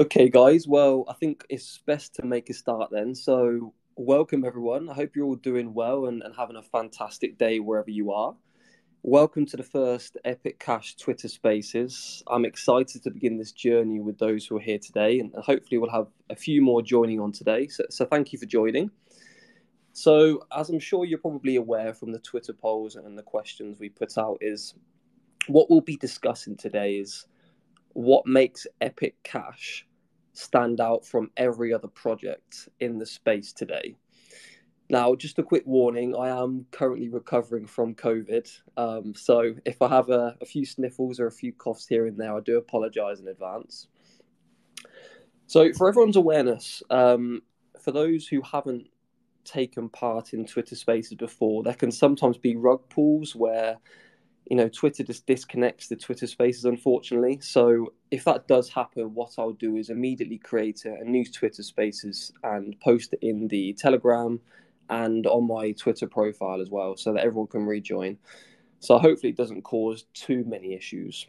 Okay, guys. Well, I think it's best to make a start then. So, welcome everyone. I hope you're all doing well and, and having a fantastic day wherever you are. Welcome to the first Epic Cash Twitter Spaces. I'm excited to begin this journey with those who are here today, and hopefully, we'll have a few more joining on today. So, so thank you for joining. So, as I'm sure you're probably aware from the Twitter polls and the questions we put out, is what we'll be discussing today is what makes Epic Cash stand out from every other project in the space today. Now, just a quick warning I am currently recovering from COVID. Um, so, if I have a, a, few sniffles or a few coughs here and there, I do apologize in advance. So, for everyone's awareness, um, for those who haven't taken part in Twitter spaces before, there can sometimes be rug pulls where you know, Twitter just disconnects the Twitter spaces, unfortunately. So if that does happen, what I'll do is immediately create a, a new Twitter spaces and post it in the Telegram and on my Twitter profile as well, so that everyone can rejoin. So hopefully it doesn't cause too many issues.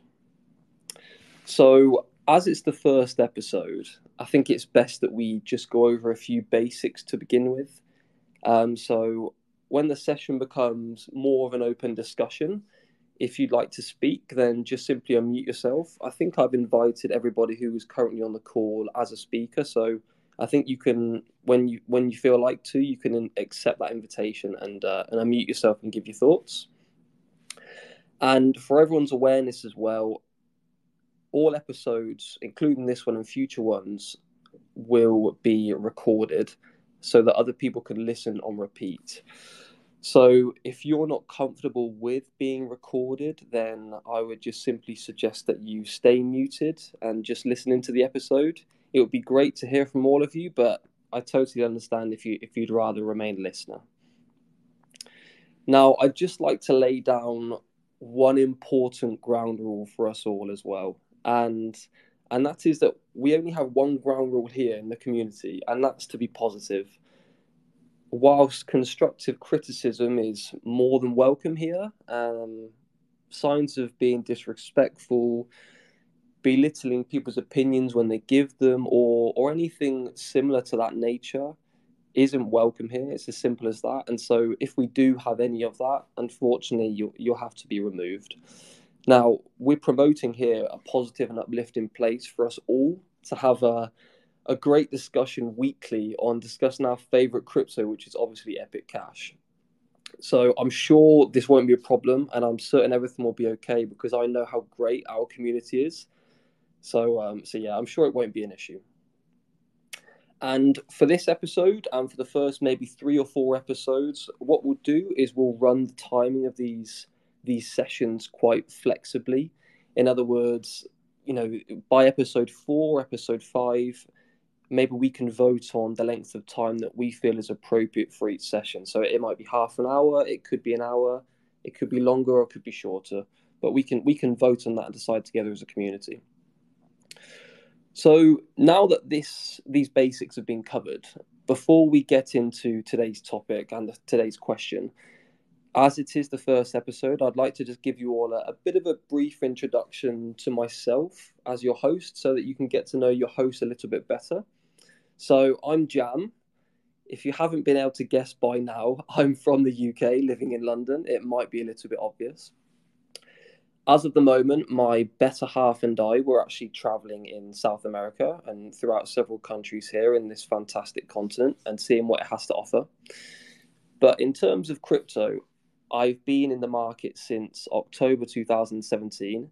So as it's the first episode, I think it's best that we just go over a few basics to begin with. Um, so when the session becomes more of an open discussion, if you'd like to speak, then just simply unmute yourself. I think I've invited everybody who is currently on the call as a speaker, so I think you can, when you when you feel like to, you can accept that invitation and uh, and unmute yourself and give your thoughts. And for everyone's awareness as well, all episodes, including this one and future ones, will be recorded so that other people can listen on repeat. So, if you're not comfortable with being recorded, then I would just simply suggest that you stay muted and just listen into the episode. It would be great to hear from all of you, but I totally understand if you if you'd rather remain a listener. Now, I'd just like to lay down one important ground rule for us all as well, and and that is that we only have one ground rule here in the community, and that's to be positive whilst constructive criticism is more than welcome here, um, signs of being disrespectful, belittling people's opinions when they give them, or or anything similar to that nature, isn't welcome here. It's as simple as that. And so, if we do have any of that, unfortunately, you'll you'll have to be removed. Now, we're promoting here a positive and uplifting place for us all to have a a great discussion weekly on discussing our favorite crypto, which is obviously Epic Cash. So I'm sure this won't be a problem, and I'm certain everything will be okay because I know how great our community is. So, um, so yeah, I'm sure it won't be an issue. And for this episode, and for the first maybe three or four episodes, what we'll do is we'll run the timing of these these sessions quite flexibly. In other words, you know, by episode four, episode five, maybe we can vote on the length of time that we feel is appropriate for each session. So it might be half an hour, it could be an hour, it could be longer or it could be shorter. But we can we can vote on that and decide together as a community. So now that this these basics have been covered, before we get into today's topic and the, today's question, as it is the first episode, I'd like to just give you all a, a, bit of a brief introduction to myself as your host so that you can get to know your host a little bit better. So I'm Jam. If you haven't been able to guess by now, I'm from the UK, living in London. It might be a little bit obvious. As of the moment, my better half and I were actually traveling in South America and throughout several countries here in this fantastic continent and seeing what it has to offer. But in terms of crypto, I've been in the market since October 2017.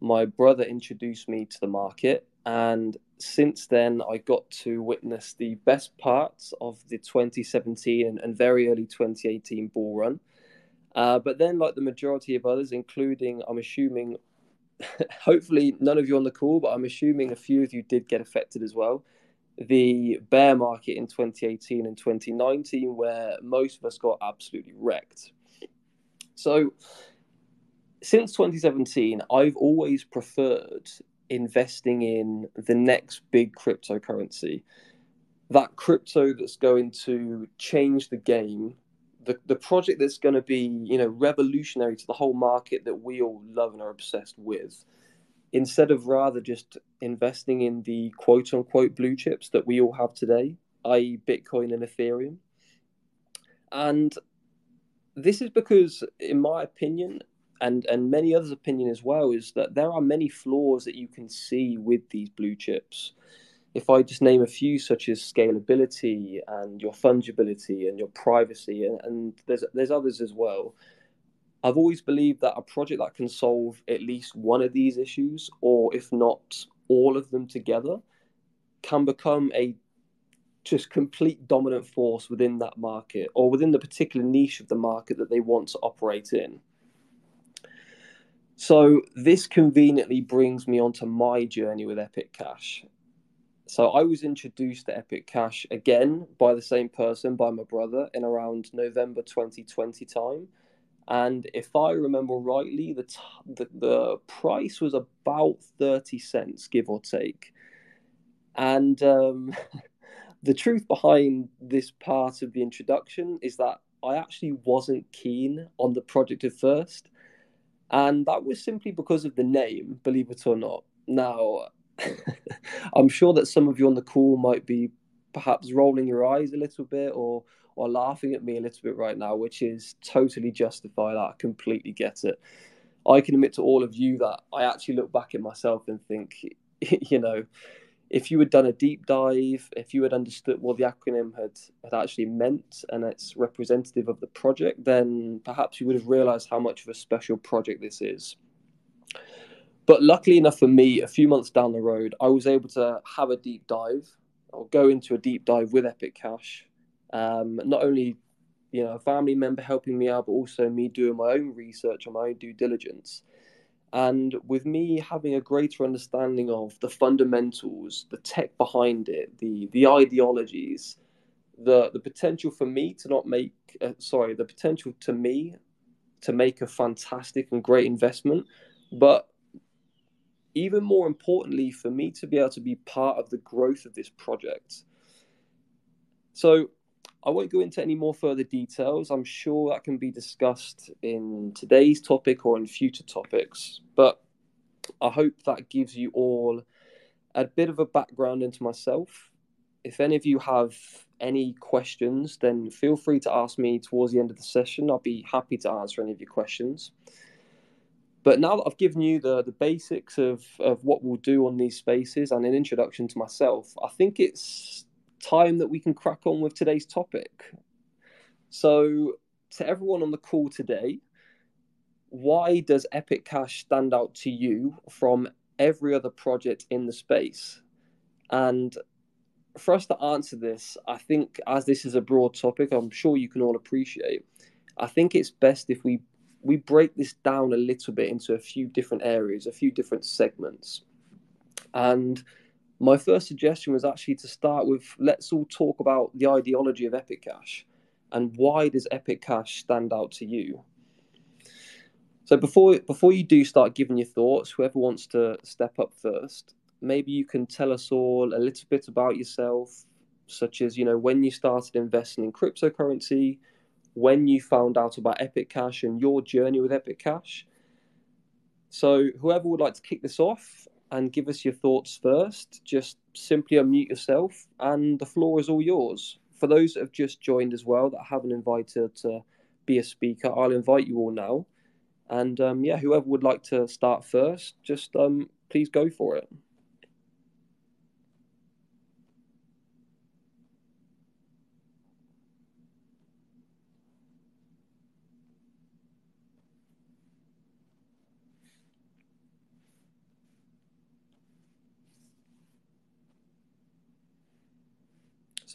My brother introduced me to the market, and since then, I got to witness the best parts of the 2017 and, very early 2018 bull run. Uh, but then, like the majority of others, including, I'm assuming, hopefully none of you on the call, but I'm assuming a few of you did get affected as well. The bear market in 2018 and 2019, where most of us got absolutely wrecked. So, since 2017, I've always preferred investing in the next big cryptocurrency, that crypto that's going to change the game, the, the project that's going to be, you know, revolutionary to the whole market that we all love and are obsessed with. instead of rather just investing in the quote unquote blue chips that we all have today, i.e., Bitcoin and Ethereum. And this is because, in my opinion, and, and many others' opinion as well, is that there are many flaws that you can see with these blue chips. If I just name a few, such as scalability and your fungibility and your privacy, and, and there's there's others as well I've always believed that a project that can solve at least one of these issues, or if not all of them together, can become a just complete dominant force within that market or within the particular niche of the market that they want to operate in. So this conveniently brings me onto my journey with Epic Cash. So I was introduced to Epic Cash again by the same person, by my brother, in around November 2020 time and if I remember rightly, the, t- the the price was about thirty cents, give or take. And um, the truth behind this part of the introduction is that I actually wasn't keen on the project at first, and that was simply because of the name, believe it or not. Now, I'm sure that some of you on the call might be perhaps rolling your eyes a little bit or or laughing at me a little bit right now, which is totally justified. I completely get it. I can admit to all of you that I actually look back at myself and think, you know, if you had done a deep dive, if you had understood what the acronym had, had actually meant and it's representative of the project, then perhaps you would have realized how much of a special project this is. But luckily enough for me, a few months down the road, I was able to have a deep dive or go into a deep dive with Epic Cash um, not only you know a family member helping me out, but also me doing my own research and my own due diligence. And with me having a greater understanding of the fundamentals, the tech behind it, the the ideologies, the the potential for me to not make uh, sorry, the potential to me to make a fantastic and great investment, but even more importantly for me to be able to be part of the growth of this project. So I won't go into any more further details. I'm sure that can be discussed in today's topic or in future topics. But I hope that gives you all a bit of a background into myself. If any of you have any questions, then feel free to ask me towards the end of the session. I'll be happy to answer any of your questions. But now that I've given you the, the basics of, of what we'll do on these spaces and an introduction to myself, I think it's time that we can crack on with today's topic. So, to everyone on the call today, why does Epic Cash stand out to you from every other project in the space? And for us to answer this, I think as this is a broad topic, I'm sure you can all appreciate. I think it's best if we we break this down a little bit into a few different areas, a few different segments. And my first suggestion was actually to start with let's all talk about the ideology of Epic Cash and why does Epic Cash stand out to you? So before before you do start giving your thoughts, whoever wants to step up first, maybe you can tell us all a little bit about yourself, such as you know when you started investing in cryptocurrency, when you found out about Epic Cash and your journey with Epic Cash. So whoever would like to kick this off, and give us your thoughts first. Just simply unmute yourself, and the floor is all yours. For those that have just joined as well, that haven't invited to be a speaker, I'll invite you all now. And um, yeah, whoever would like to start first, just um, please go for it.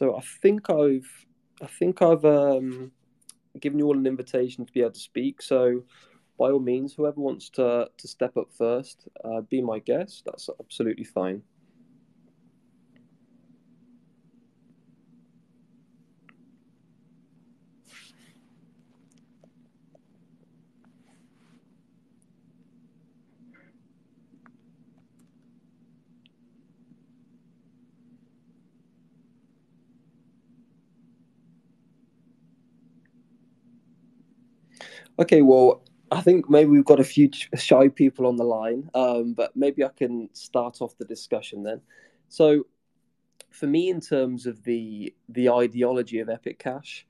So I think I've I think I've um, given you all an invitation to be able to speak. So by all means, whoever wants to to step up first, uh, be my guest. That's absolutely fine. Okay, well, I think maybe we've got a few shy people on the line, um, but maybe I can start off the discussion then. So, for me, in terms of the the ideology of Epic Cash,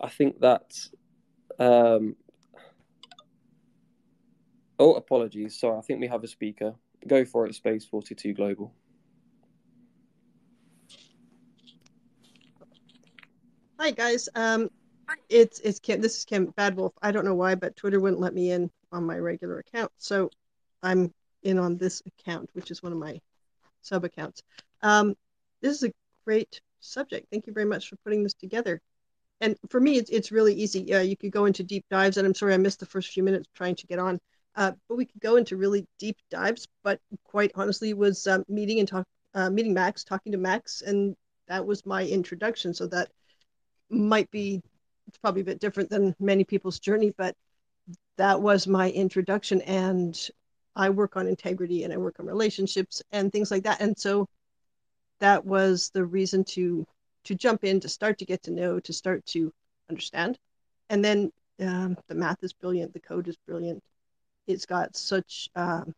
I think that. Um, oh, apologies. Sorry, I think we have a speaker. Go for it, Space Forty Two Global. Hi guys. Um, it's it's Kim. This is Kim Bad Wolf. I don't know why, but Twitter wouldn't let me in on my regular account, so I'm in on this account, which is one of my sub accounts. Um, this is a great subject. Thank you very much for putting this together. And for me, it's it's really easy. Uh, you could go into deep dives, and I'm sorry I missed the first few minutes trying to get on. Uh, but we could go into really deep dives. But quite honestly, was um, meeting and talk, uh, meeting Max, talking to Max, and that was my introduction. So that might be it's probably a bit different than many people's journey, but that was my introduction. And I work on integrity and I work on relationships and things like that. And so that was the reason to to jump in, to start to get to know, to start to understand. And then um, the math is brilliant, the code is brilliant. It's got such um,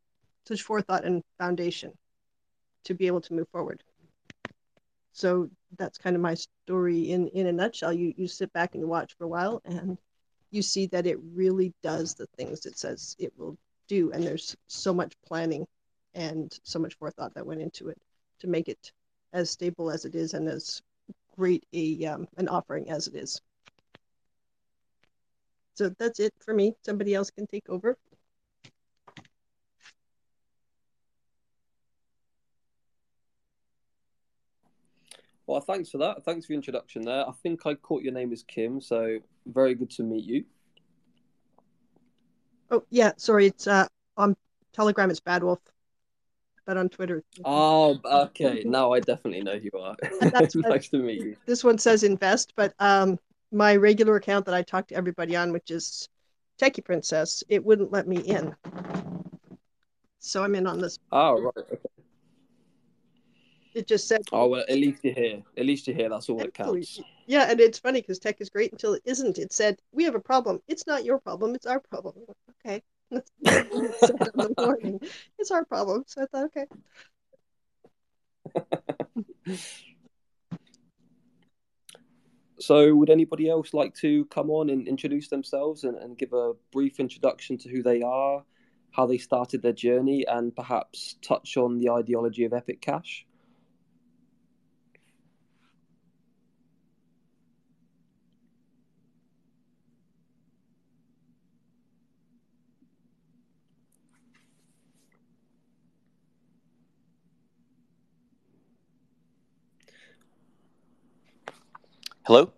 such forethought and foundation to be able to move forward so that's kind of my story in in a nutshell. You you sit back and you watch for a while and you see that it really does the things it says it will do. And there's so much planning and so much forethought that went into it to make it as stable as it is and as great a um, an offering as it is. So that's it for me. Somebody else can take over Well, thanks for that. Thanks for the introduction there. I think I caught your name as Kim, so very good to meet you. Oh yeah, sorry. It's uh on Telegram. It's Bad Wolf, but on Twitter. Oh, okay. now I definitely know who you are. That's nice to meet you. This one says invest, but um, my regular account that I talk to everybody on, which is Techie Princess, it wouldn't let me in. So I'm in on this. Oh right. Okay. It just said. Oh well, at least you're here. At least you're here. That's all that counts. Yeah, and it's funny because tech is great until it isn't. It said we have a problem. It's not your problem. It's our problem. Okay. the morning. It's our problem. So I thought, okay. so, would anybody else like to come on and introduce themselves and, and give a brief introduction to who they are, how they started their journey, and perhaps touch on the ideology of Epic Cash? Hello.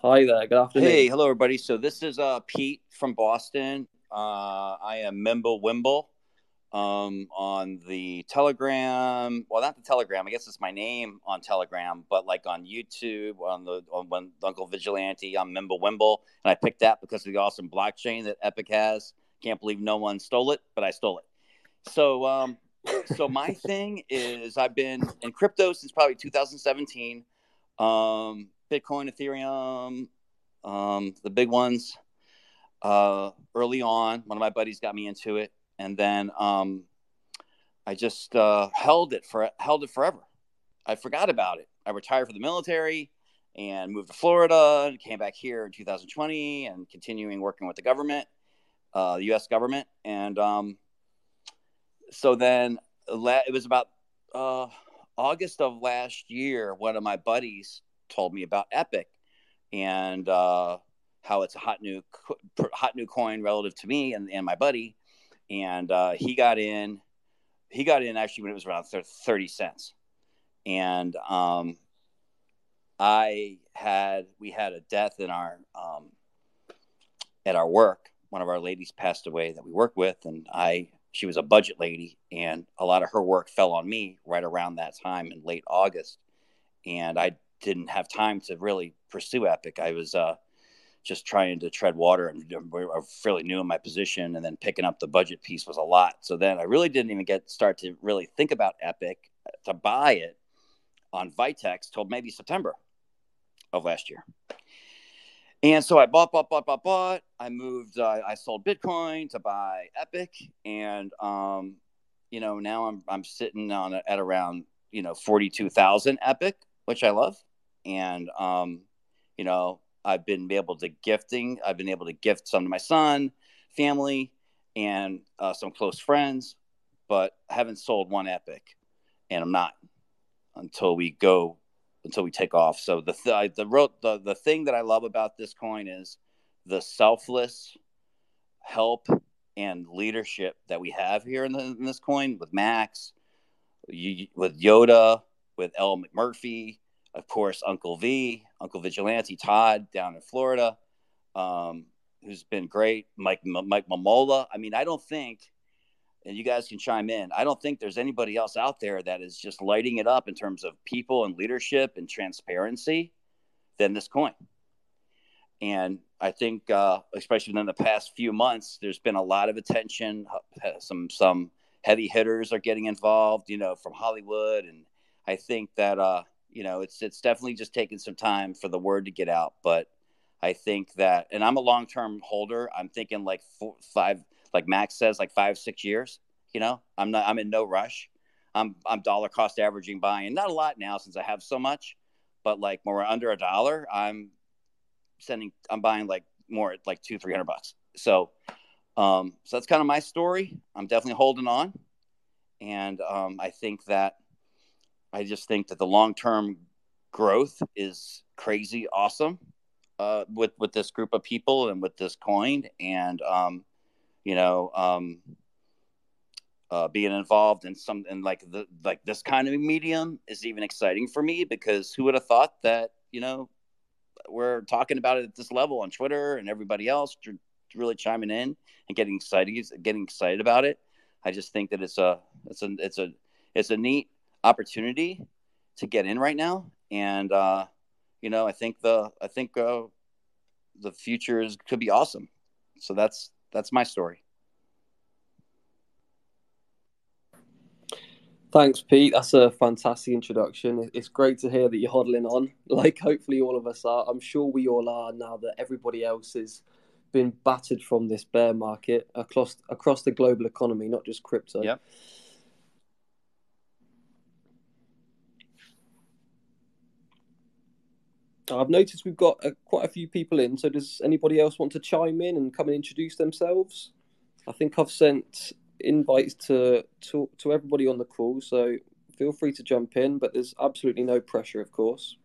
Hi there. Good afternoon. Hey, hello everybody. So this is uh, Pete from Boston. Uh, I am Mimble Wimble um, on the Telegram. Well, not the Telegram. I guess it's my name on Telegram, but like on YouTube, on the on, on Uncle Vigilante, I'm Mimble Wimble, and I picked that because of the awesome blockchain that Epic has. Can't believe no one stole it, but I stole it. So um, so my thing is I've been in crypto since probably 2017. Um, Bitcoin, Ethereum, um, the big ones. Uh, early on, one of my buddies got me into it, and then um, I just uh, held it for held it forever. I forgot about it. I retired from the military and moved to Florida and came back here in 2020 and continuing working with the government, uh, the U.S. government, and um, so then it was about uh, August of last year. One of my buddies told me about Epic and uh, how it's a hot new hot new coin relative to me and, and my buddy. And uh, he got in. He got in actually when it was around thirty cents, and um, I had we had a death in our um, at our work. One of our ladies passed away that we work with, and I she was a budget lady, and a lot of her work fell on me right around that time in late August, and I didn't have time to really pursue Epic. I was uh, just trying to tread water and I'm fairly new in my position, and then picking up the budget piece was a lot. So then I really didn't even get start to really think about Epic to buy it on Vitex till maybe September of last year. And so I bought, bought, bought, bought, bought. I moved. Uh, I sold Bitcoin to buy Epic, and um, you know now I'm I'm sitting on a, at around you know forty two thousand Epic, which I love, and um, you know I've been able to gifting. I've been able to gift some to my son, family, and uh, some close friends, but I haven't sold one Epic, and I'm not until we go until we take off. So the th- the, the the thing that I love about this coin is the selfless help and leadership that we have here in, the, in this coin with Max, you, with Yoda, with L McMurphy, of course Uncle V, Uncle Vigilante Todd down in Florida, um, who's been great. Mike Mike Mamola. I mean, I don't think and you guys can chime in. I don't think there's anybody else out there that is just lighting it up in terms of people and leadership and transparency than this coin. And I think, uh, especially within the past few months, there's been a lot of attention. Some some heavy hitters are getting involved, you know, from Hollywood, and I think that uh, you know it's it's definitely just taking some time for the word to get out. But I think that, and I'm a long term holder. I'm thinking like four, five like Max says, like five, six years. You know, I'm not, I'm in no rush. I'm, I'm dollar cost averaging buying, not a lot now since I have so much, but like more under a dollar, I'm sending, I'm buying like more at like two, 300 bucks. So, um, so that's kind of my story. I'm definitely holding on. And um, I think that, I just think that the long term growth is crazy awesome uh, with with this group of people and with this coin. And um, you know, um, uh, being involved in some like the like this kind of medium is even exciting for me because who would have thought that you know we're talking about it at this level on Twitter and everybody else really chiming in and getting excited getting excited about it. I just think that it's a it's a it's a it's a neat opportunity to get in right now, and uh, you know I think the I think uh, the future is could be awesome. So that's that's my story. Thanks, Pete. That's a fantastic introduction. It's great to hear that you're hodling on, like hopefully all of us are. I'm sure we all are now that everybody else has been battered from this bear market across across the global economy, not just crypto. Yep. I've noticed we've got uh, quite a few people in. So does anybody else want to chime in and come and introduce themselves? I think I've sent invites to to to everybody on the call, so feel free to jump in. But there's absolutely no pressure, of course.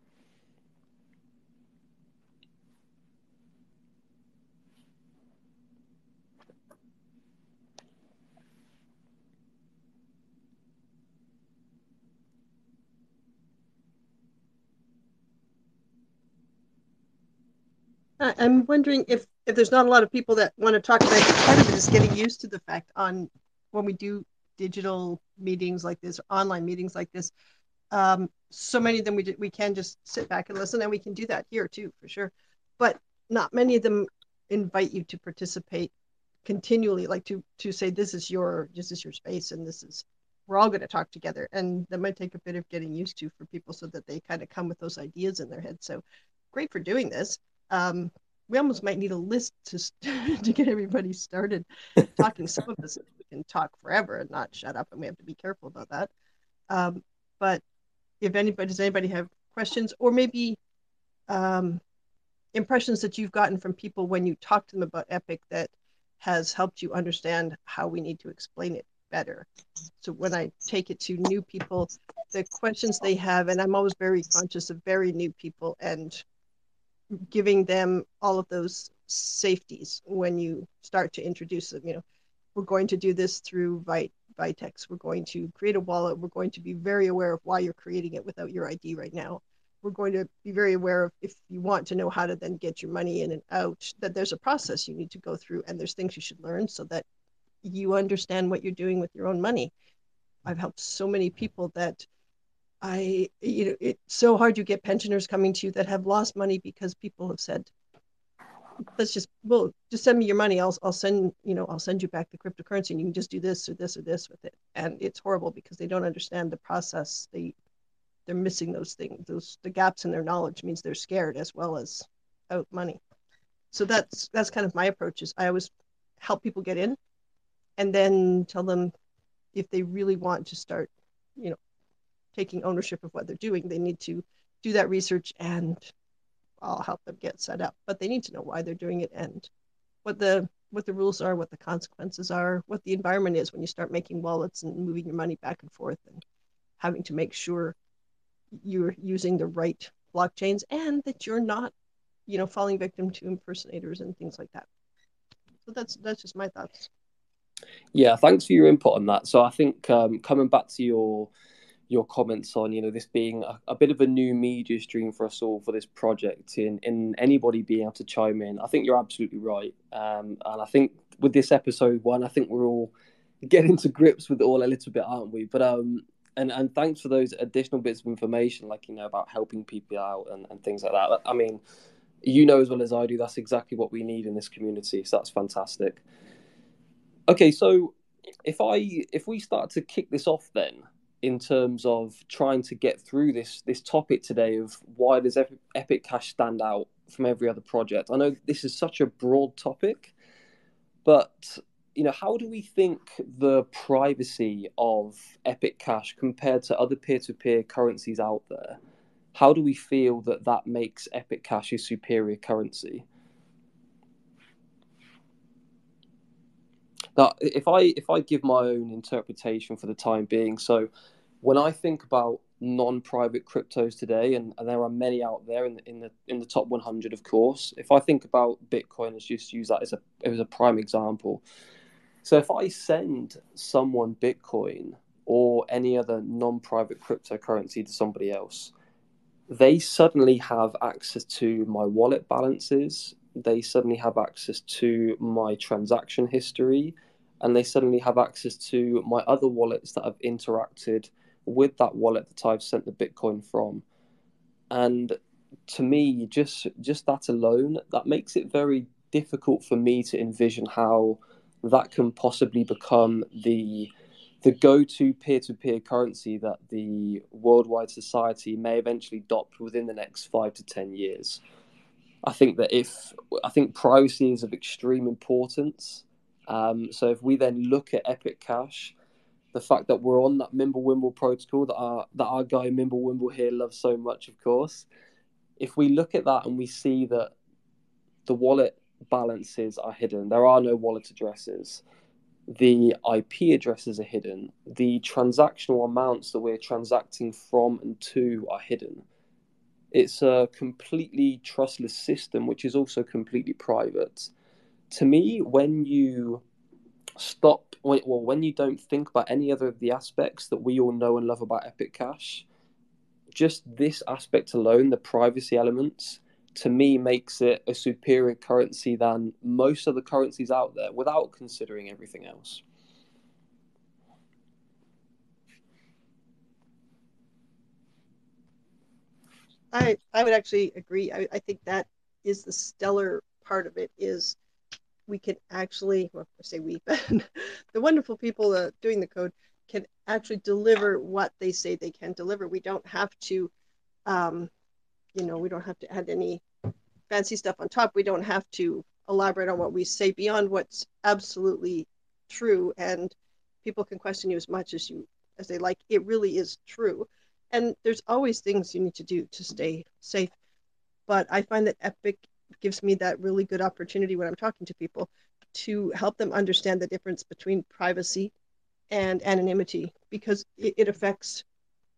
I'm wondering if if there's not a lot of people that want to talk about it, part of it is getting used to the fact on when we do digital meetings like this online meetings like this. Um, so many of them we we can just sit back and listen, and we can do that here too for sure. But not many of them invite you to participate continually, like to to say this is your this is your space and this is we're all going to talk together, and that might take a bit of getting used to for people so that they kind of come with those ideas in their head. So great for doing this. Um, we almost might need a list to to get everybody started talking. Some of us we can talk forever and not shut up, and we have to be careful about that. Um, but if anybody does anybody have questions or maybe um, impressions that you've gotten from people when you talk to them about Epic that has helped you understand how we need to explain it better. So when I take it to new people, the questions they have, and I'm always very conscious of very new people and giving them all of those safeties when you start to introduce them. You know, we're going to do this through Vite, Vitex. We're going to create a wallet. We're going to be very aware of why you're creating it without your ID right now. We're going to be very aware of if you want to know how to then get your money in and out, that there's a process you need to go through and there's things you should learn so that you understand what you're doing with your own money. I've helped so many people that I, you know, it's so hard you get pensioners coming to you that have lost money because people have said, let's just, well, just send me your money. I'll, I'll send, you know, I'll send you back the cryptocurrency and you can just do this or this or this with it. And it's horrible because they don't understand the process. They, they're missing those things, those, the gaps in their knowledge means they're scared as well as out money. so that's that's kind of my approach is i always help people get in and then tell them if they really want to start you know taking ownership of what they're doing. They need to do that research and i'll help them get set up. But they need to know why they're doing it and what the what the rules are what the consequences are what the environment is when you start making wallets and moving your money back and forth and having to make sure you're using the right blockchains and that you're not you know falling victim to impersonators and things like that. So that's that's just my thoughts. Yeah thanks for your input on that. So i think um, coming back to your your comments on you know this being a, a, bit of a new media stream for us all for this project in in anybody being able to chime in i think you're absolutely right um, and i think with this episode one i think we're all getting to grips with it all a little bit aren't we but um and and thanks for those additional bits of information like you know about helping people out and, and things like that i mean you know as well as I do that's exactly what we need in this community. So that's fantastic. Okay, so if I if we start to kick this off then in terms of trying to get through this this topic today of why does Epic Cash stand out from every other project? I know this is such a broad topic, but you know how do we think the privacy of Epic Cash compared to other peer-to-peer currencies out there? how do we feel that that makes Epic Cash a superior currency? Now, if I if I give my own interpretation for the time being, so when I think about non-private cryptos today, and, and there are many out there in the, in the in the top 100, of course. If I think about Bitcoin, let's just use that as a as a prime example. So if I send someone Bitcoin or any other non-private cryptocurrency to somebody else, they suddenly have access to my wallet balances, they suddenly have access to my transaction history, and they suddenly have access to my other wallets that have interacted with that wallet that I've sent the Bitcoin from. And to me, just just that alone, that makes it very difficult for me to envision how that can possibly become the the go-to peer-to-peer currency that the worldwide society may eventually adopt within the next five to ten years. I think that if I think privacy is of extreme importance. Um, so if we then look at Epic Cash, the fact that we're on that Mimblewimble protocol that our that our guy Mimblewimble here loves so much, of course. If we look at that and we see that the wallet balances are hidden, there are no wallet addresses the IP addresses are hidden, the transactional amounts that we're transacting from and to are hidden. It's a completely trustless system, which is also completely private. To me, when you stop, well, when you don't think about any other of the aspects that we all know and love about Epic Cash, just this aspect alone, the privacy elements, to me makes it a superior currency than most of the currencies out there without considering everything else. I I would actually agree. I, I think that is the stellar part of it is we can actually well say we the wonderful people uh, doing the code can actually deliver what they say they can deliver. We don't have to um, you know, we don't have to add any fancy stuff on top. We don't have to elaborate on what we say beyond what's absolutely true. And people can question you as much as you as they like. It really is true. And there's always things you need to do to stay safe. But I find that Epic gives me that really good opportunity when I'm talking to people to help them understand the difference between privacy and anonymity because it, it affects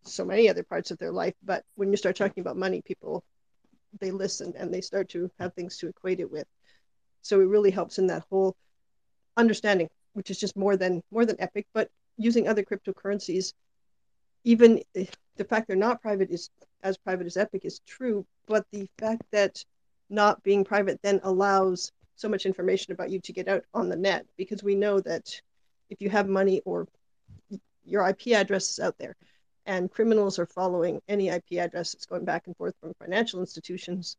so many other parts of their life. But when you start talking about money, people they listen and they start to have things to equate it with. So it really helps in that whole understanding, which is just more than more than Epic, but using other cryptocurrencies, even the fact they're not private is as private as Epic is true, but the fact that not being private then allows so much information about you to get out on the net because we know that if you have money or your IP address is out there, and criminals are following any IP address that's going back and forth from financial institutions.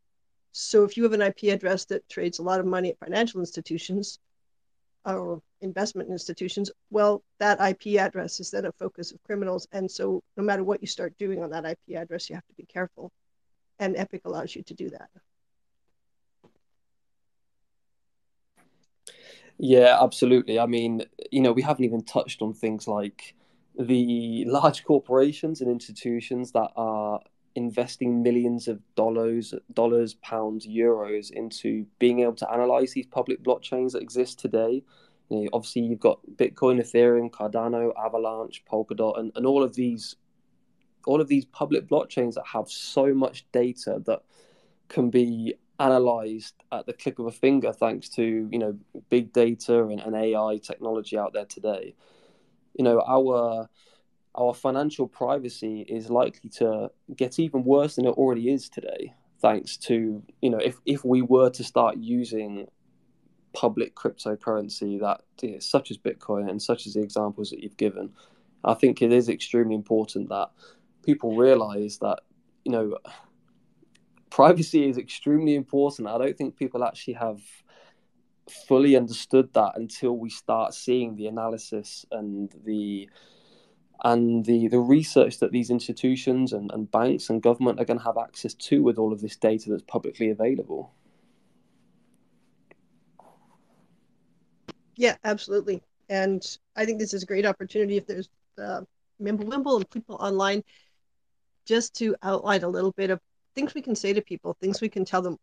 So if you have an IP address that trades a lot of money at financial institutions or investment institutions, well, that IP address is then a focus of criminals. And so no matter what you start doing on that IP address, you have to be careful. And Epic allows you to do that. Yeah, absolutely. I mean, you know, we haven't even touched on things like the large corporations and institutions that are investing millions of dollars, dollars, pounds, euros into being able to analyze these public blockchains that exist today. You know, obviously, you've got Bitcoin, Ethereum, Cardano, Avalanche, Polkadot, and, and all of these all of these public blockchains that have so much data that can be analyzed at the click of a finger thanks to you know big data and, and AI technology out there today. You know our our financial privacy is likely to get even worse than it already is today thanks to you know if, if we were to start using public cryptocurrency that you know, such as bitcoin and such as the examples that you've given i think it is extremely important that people realize that you know privacy is extremely important. I don't think people actually have fully understood that until we start seeing the analysis and the and the the research that these institutions and, and banks and government are going to have access to with all of this data that's publicly available. Yeah, absolutely. And I think this is a great opportunity if there's uh, Mimblewimble and people online just to outline a little bit of things we can say to people, things we can tell them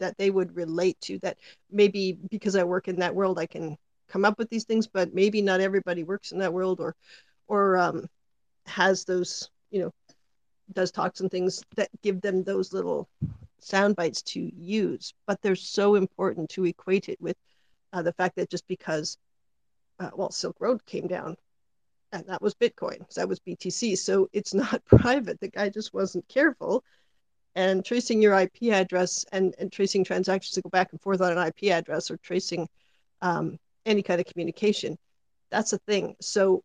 that they would relate to. That maybe because I work in that world, I can come up with these things, but maybe not everybody works in that world or or um, has those, you know, does talks and things that give them those little sound bites to use. But they're so important to equate it with uh, the fact that just because, uh, well, Silk Road came down, and that was Bitcoin, so that was BTC, so it's not private. The guy just wasn't careful and tracing your IP address and, and tracing transactions that go back and forth on an IP address or tracing um, any kind of communication. That's a thing. So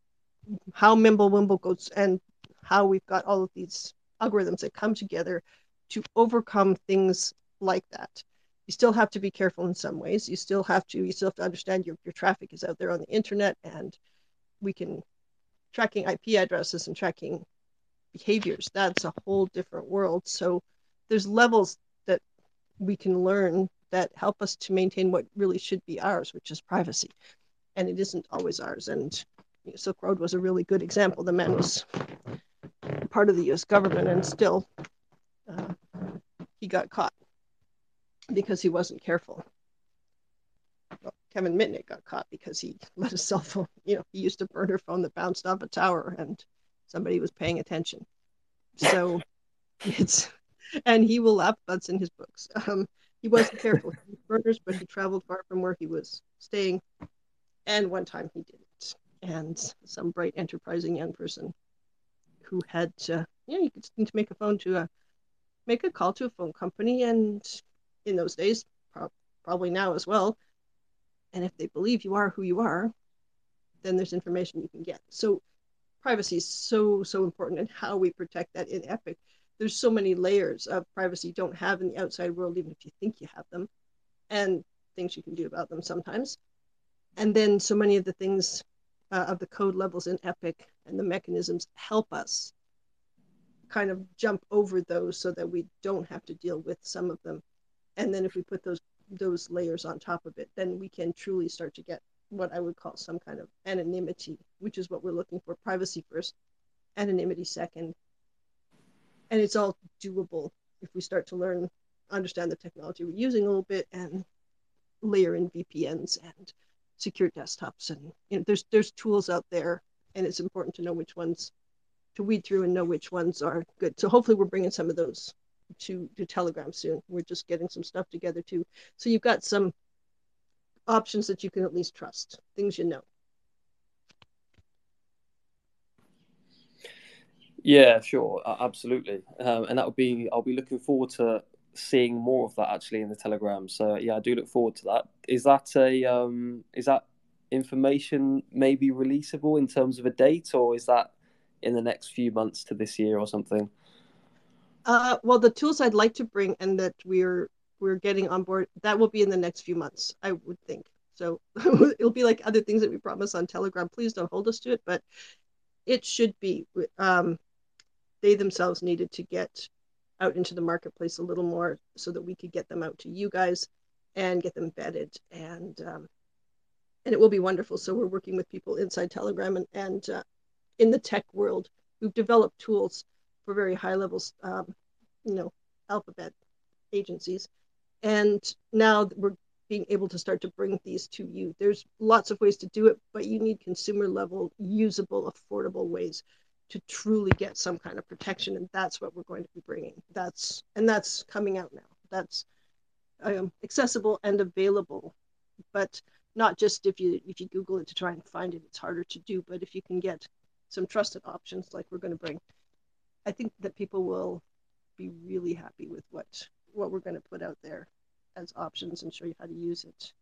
how Mimblewimble goes and how we've got all of these algorithms that come together to overcome things like that. You still have to be careful in some ways. You still have to you still have to understand your, your traffic is out there on the internet and we can tracking IP addresses and tracking behaviors. That's a whole different world. So there's levels that we can learn that help us to maintain what really should be ours, which is privacy. And it isn't always ours. And you know, Silk Road was a really good example. The man was part of the US government and still uh, he got caught because he wasn't careful. Well, Kevin Mitnick got caught because he let his cell phone, you know, he used a burner phone that bounced off a tower and somebody was paying attention. So it's and he will laugh butts in his books. Um, he wasn't careful with burners, but he traveled far from where he was staying, and one time he didn't. And some bright, enterprising young person who had, to, yeah, you could need to make a phone to a, make a call to a phone company, and in those days, pro- probably now as well. And if they believe you are who you are, then there's information you can get. So privacy is so so important, and how we protect that in Epic there's so many layers of privacy you don't have in the outside world, even if you think you have them, and things you can do about them sometimes. And then so many of the things uh, of the code levels in Epic and the mechanisms help us kind of jump over those so that we don't have to deal with some of them. And then if we put those those layers on top of it, then we can truly start to get what I would call some kind of anonymity, which is what we're looking for. Privacy first, anonymity second, and it's all doable if we start to learn understand the technology we're using a little bit and layer in VPNs and secure desktops and you know there's there's tools out there and it's important to know which ones to weed through and know which ones are good. So hopefully we're bringing some of those to to telegram soon. We're just getting some stuff together too. So you've got some options that you can at least trust things you know Yeah, sure, absolutely, um, and that would be. I'll be looking forward to seeing more of that actually in the Telegram. So yeah, I do look forward to that. Is that a um, is that information maybe releasable in terms of a date, or is that in the next few months to this year or something? Uh, well, the tools I'd like to bring and that we're we're getting on board that will be in the next few months, I would think. So it'll be like other things that we promise on Telegram. Please don't hold us to it, but it should be. Um, they themselves needed to get out into the marketplace a little more so that we could get them out to you guys and get them vetted and um, and it will be wonderful. So we're working with people inside Telegram and, and uh, in the tech world we've developed tools for very high levels, um, you know, alphabet agencies. And now we're being able to start to bring these to you. There's lots of ways to do it, but you need consumer level, usable, affordable ways to truly get some kind of protection. And that's what we're going to be bringing. That's and that's coming out now. That's um, accessible and available, but not just if you if you Google it to try and find it. It's harder to do, but if you can get some trusted options like we're going to bring, I think that people will be really happy with what what we're going to put out there as options and show you how to use it.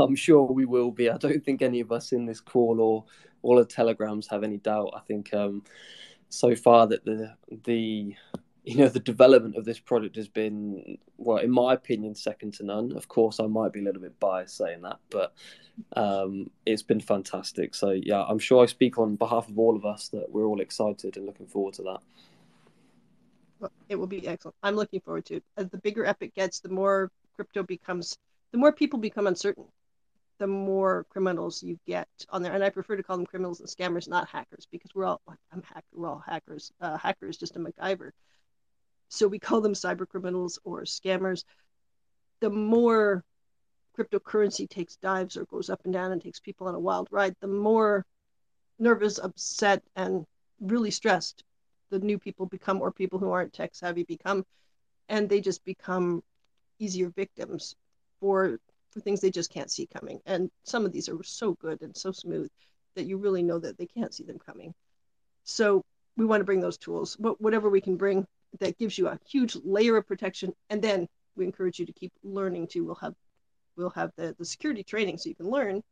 I'm sure we will be. I don't think any of us in this call or all the telegrams have any doubt. I think um, so far that the the you know the development of this product has been well in my opinion second to none. Of course i might be a little bit biased saying that but um, it's been fantastic. So yeah i'm sure i speak on behalf of all of us that we're all excited and looking forward to that. It will be excellent. I'm looking forward to it. As the bigger epic gets the more crypto becomes the more people become uncertain the more criminals you get on there. And i prefer to call them criminals and scammers not hackers because we're all i'm hacker we're all hackers. Uh, hacker is just a macgyver. So we call them cyber criminals or scammers. The more cryptocurrency takes dives or goes up and down and takes people on a wild ride, the more nervous, upset, and really stressed the new people become, or people who aren't tech savvy become, and they just become easier victims for for things they just can't see coming. And some of these are so good and so smooth that you really know that they can't see them coming. So we want to bring those tools, whatever we can bring that gives you a huge layer of protection. And then we encourage you to keep learning too. We'll have we'll have the, the security training so you can learn.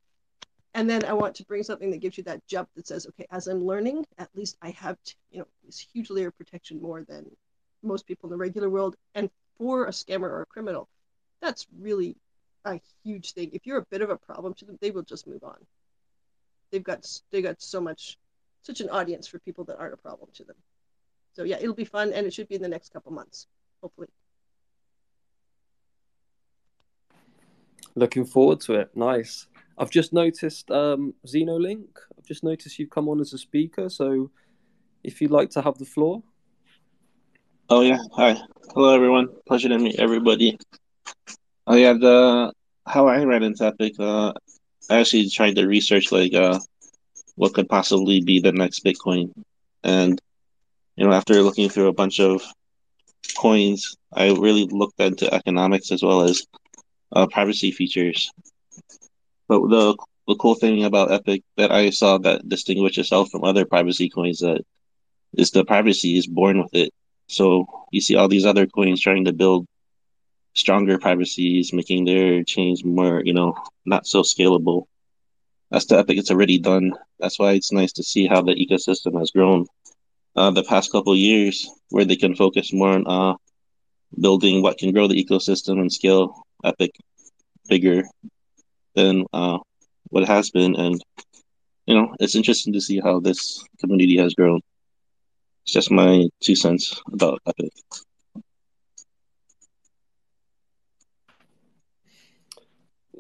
And then I want to bring something that gives you that jump that says, okay, as I'm learning, at least I have, you know, this huge layer of protection more than most people in the regular world. And for a scammer or a criminal, that's really a huge thing. If you're a bit of a problem to them, they will just move on. They've got they got so much, such an audience for people that aren't a problem to them. So yeah, it'll be fun, and it should be in the next couple months, hopefully. Looking forward to it. Nice. I've just noticed um, Xenolink. I've just noticed you've come on as a speaker. So, if you'd like to have the floor. Oh yeah. Hi. Hello everyone. Pleasure to meet everybody. Oh yeah. The how I read into Epic. Uh, I actually tried to research like uh, what could possibly be the next Bitcoin, and you know, after looking through a bunch of coins, I really looked into economics as well as uh, privacy features. But the the cool thing about Epic that I saw that distinguishes itself from other privacy coins that is the privacy is born with it. So you see all these other coins trying to build stronger privacies, making their chains more, you know, not so scalable. That's the Epic it's already done. That's why it's nice to see how the ecosystem has grown uh, the past couple years, where they can focus more on uh, building what can grow the ecosystem and scale Epic bigger than uh, what has been. And you know, it's interesting to see how this community has grown. It's just my two cents about Epic.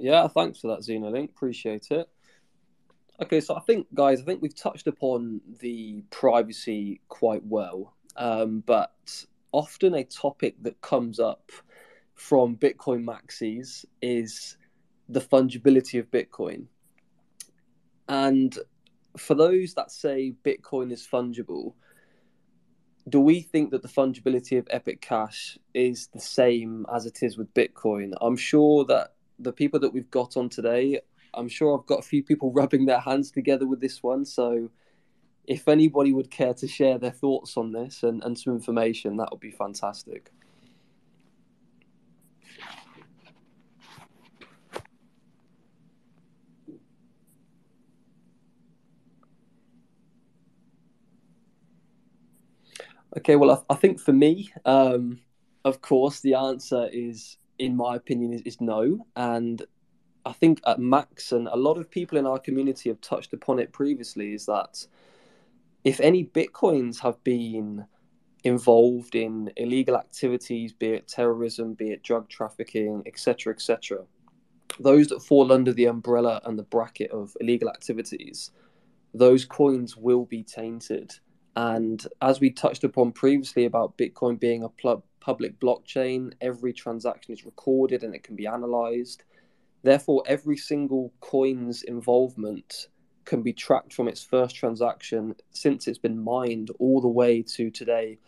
Yeah, thanks for that, Xenolink. Appreciate it. Okay, so I think, guys, I think we've touched upon the privacy quite well, um, but often a topic that comes up from Bitcoin maxis is the fungibility of Bitcoin. And for those that say Bitcoin is fungible, do we think that the fungibility of Epic Cash is the same as it is with Bitcoin? I'm sure that the people that we've got on today I'm sure I've got a few people rubbing their hands together with this one. So if anybody would care to share their thoughts on this and, and some information, that would be fantastic. Okay, well, I, I think for me, um, of course, the answer is, in my opinion, is, is no. And I think at Max and a lot of people in our community have touched upon it previously is that if any bitcoins have been involved in illegal activities, be it terrorism, be it drug trafficking, etc., etc., those that fall under the umbrella and the bracket of illegal activities, those coins will be tainted. And as we touched upon previously about Bitcoin being a pl- public blockchain, every transaction is recorded and it can be analyzed. Therefore, every single coin's involvement can be tracked from its first transaction since it's been mined all the way to today,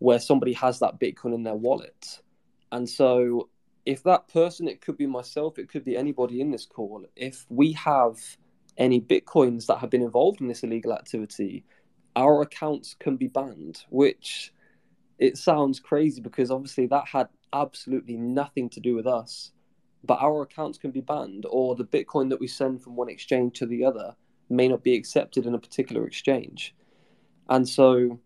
where somebody has that Bitcoin in their wallet. And so, if that person, it could be myself, it could be anybody in this call, if we have any Bitcoins that have been involved in this illegal activity, our accounts can be banned, which it sounds crazy because obviously that had absolutely nothing to do with us but our accounts can be banned, or the Bitcoin that we send from one exchange to the other may not be accepted in a particular exchange. And so,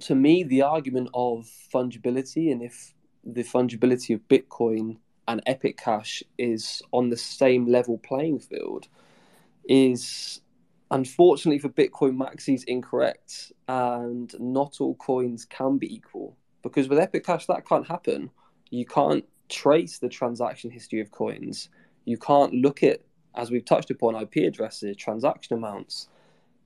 to me, the argument of fungibility and if the fungibility of Bitcoin and Epic Cash is on the same level playing field is unfortunately for Bitcoin Maxis incorrect. And not all coins can be equal because with Epic Cash, that can't happen. You can't trace the transaction history of coins. You can't look at, as we've touched upon, IP addresses, transaction amounts.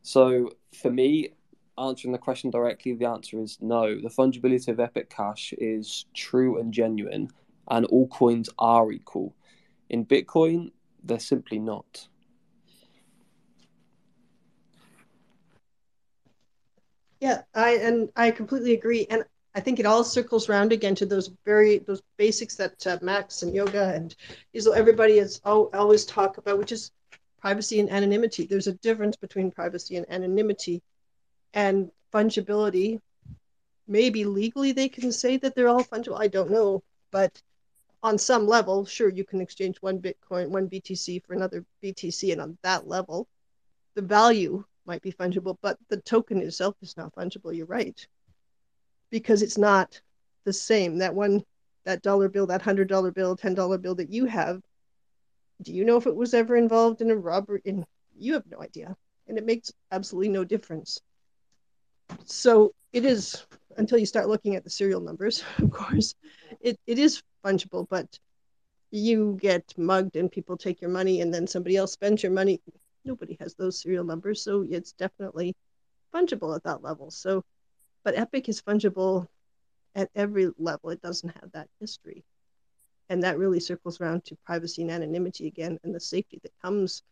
So for me, answering the question directly, the answer is no. The fungibility of Epic Cash is true and genuine, and all coins are equal. In Bitcoin, they're simply not. Yeah, I and I completely agree. And I think it all circles around again to those very those basics that uh, Max and Yoga and Isla, everybody has always talk about, which is privacy and anonymity. There's a difference between privacy and anonymity, and fungibility. Maybe legally they can say that they're all fungible. I don't know, but on some level, sure, you can exchange one Bitcoin, one BTC for another BTC, and on that level, the value might be fungible, but the token itself is not fungible. You're right because it's not the same. That one, that dollar bill, that hundred dollar bill, ten dollar bill that you have, do you know if it was ever involved in a robbery? In you have no idea, and it makes absolutely no difference. So it is until you start looking at the serial numbers, of course, it, it is fungible, but you get mugged and people take your money and then somebody else spends your money. Nobody has those serial numbers, so it's definitely fungible at that level. So but Epic is fungible at every level. It doesn't have that history. And that really circles around to privacy and anonymity again and the safety that comes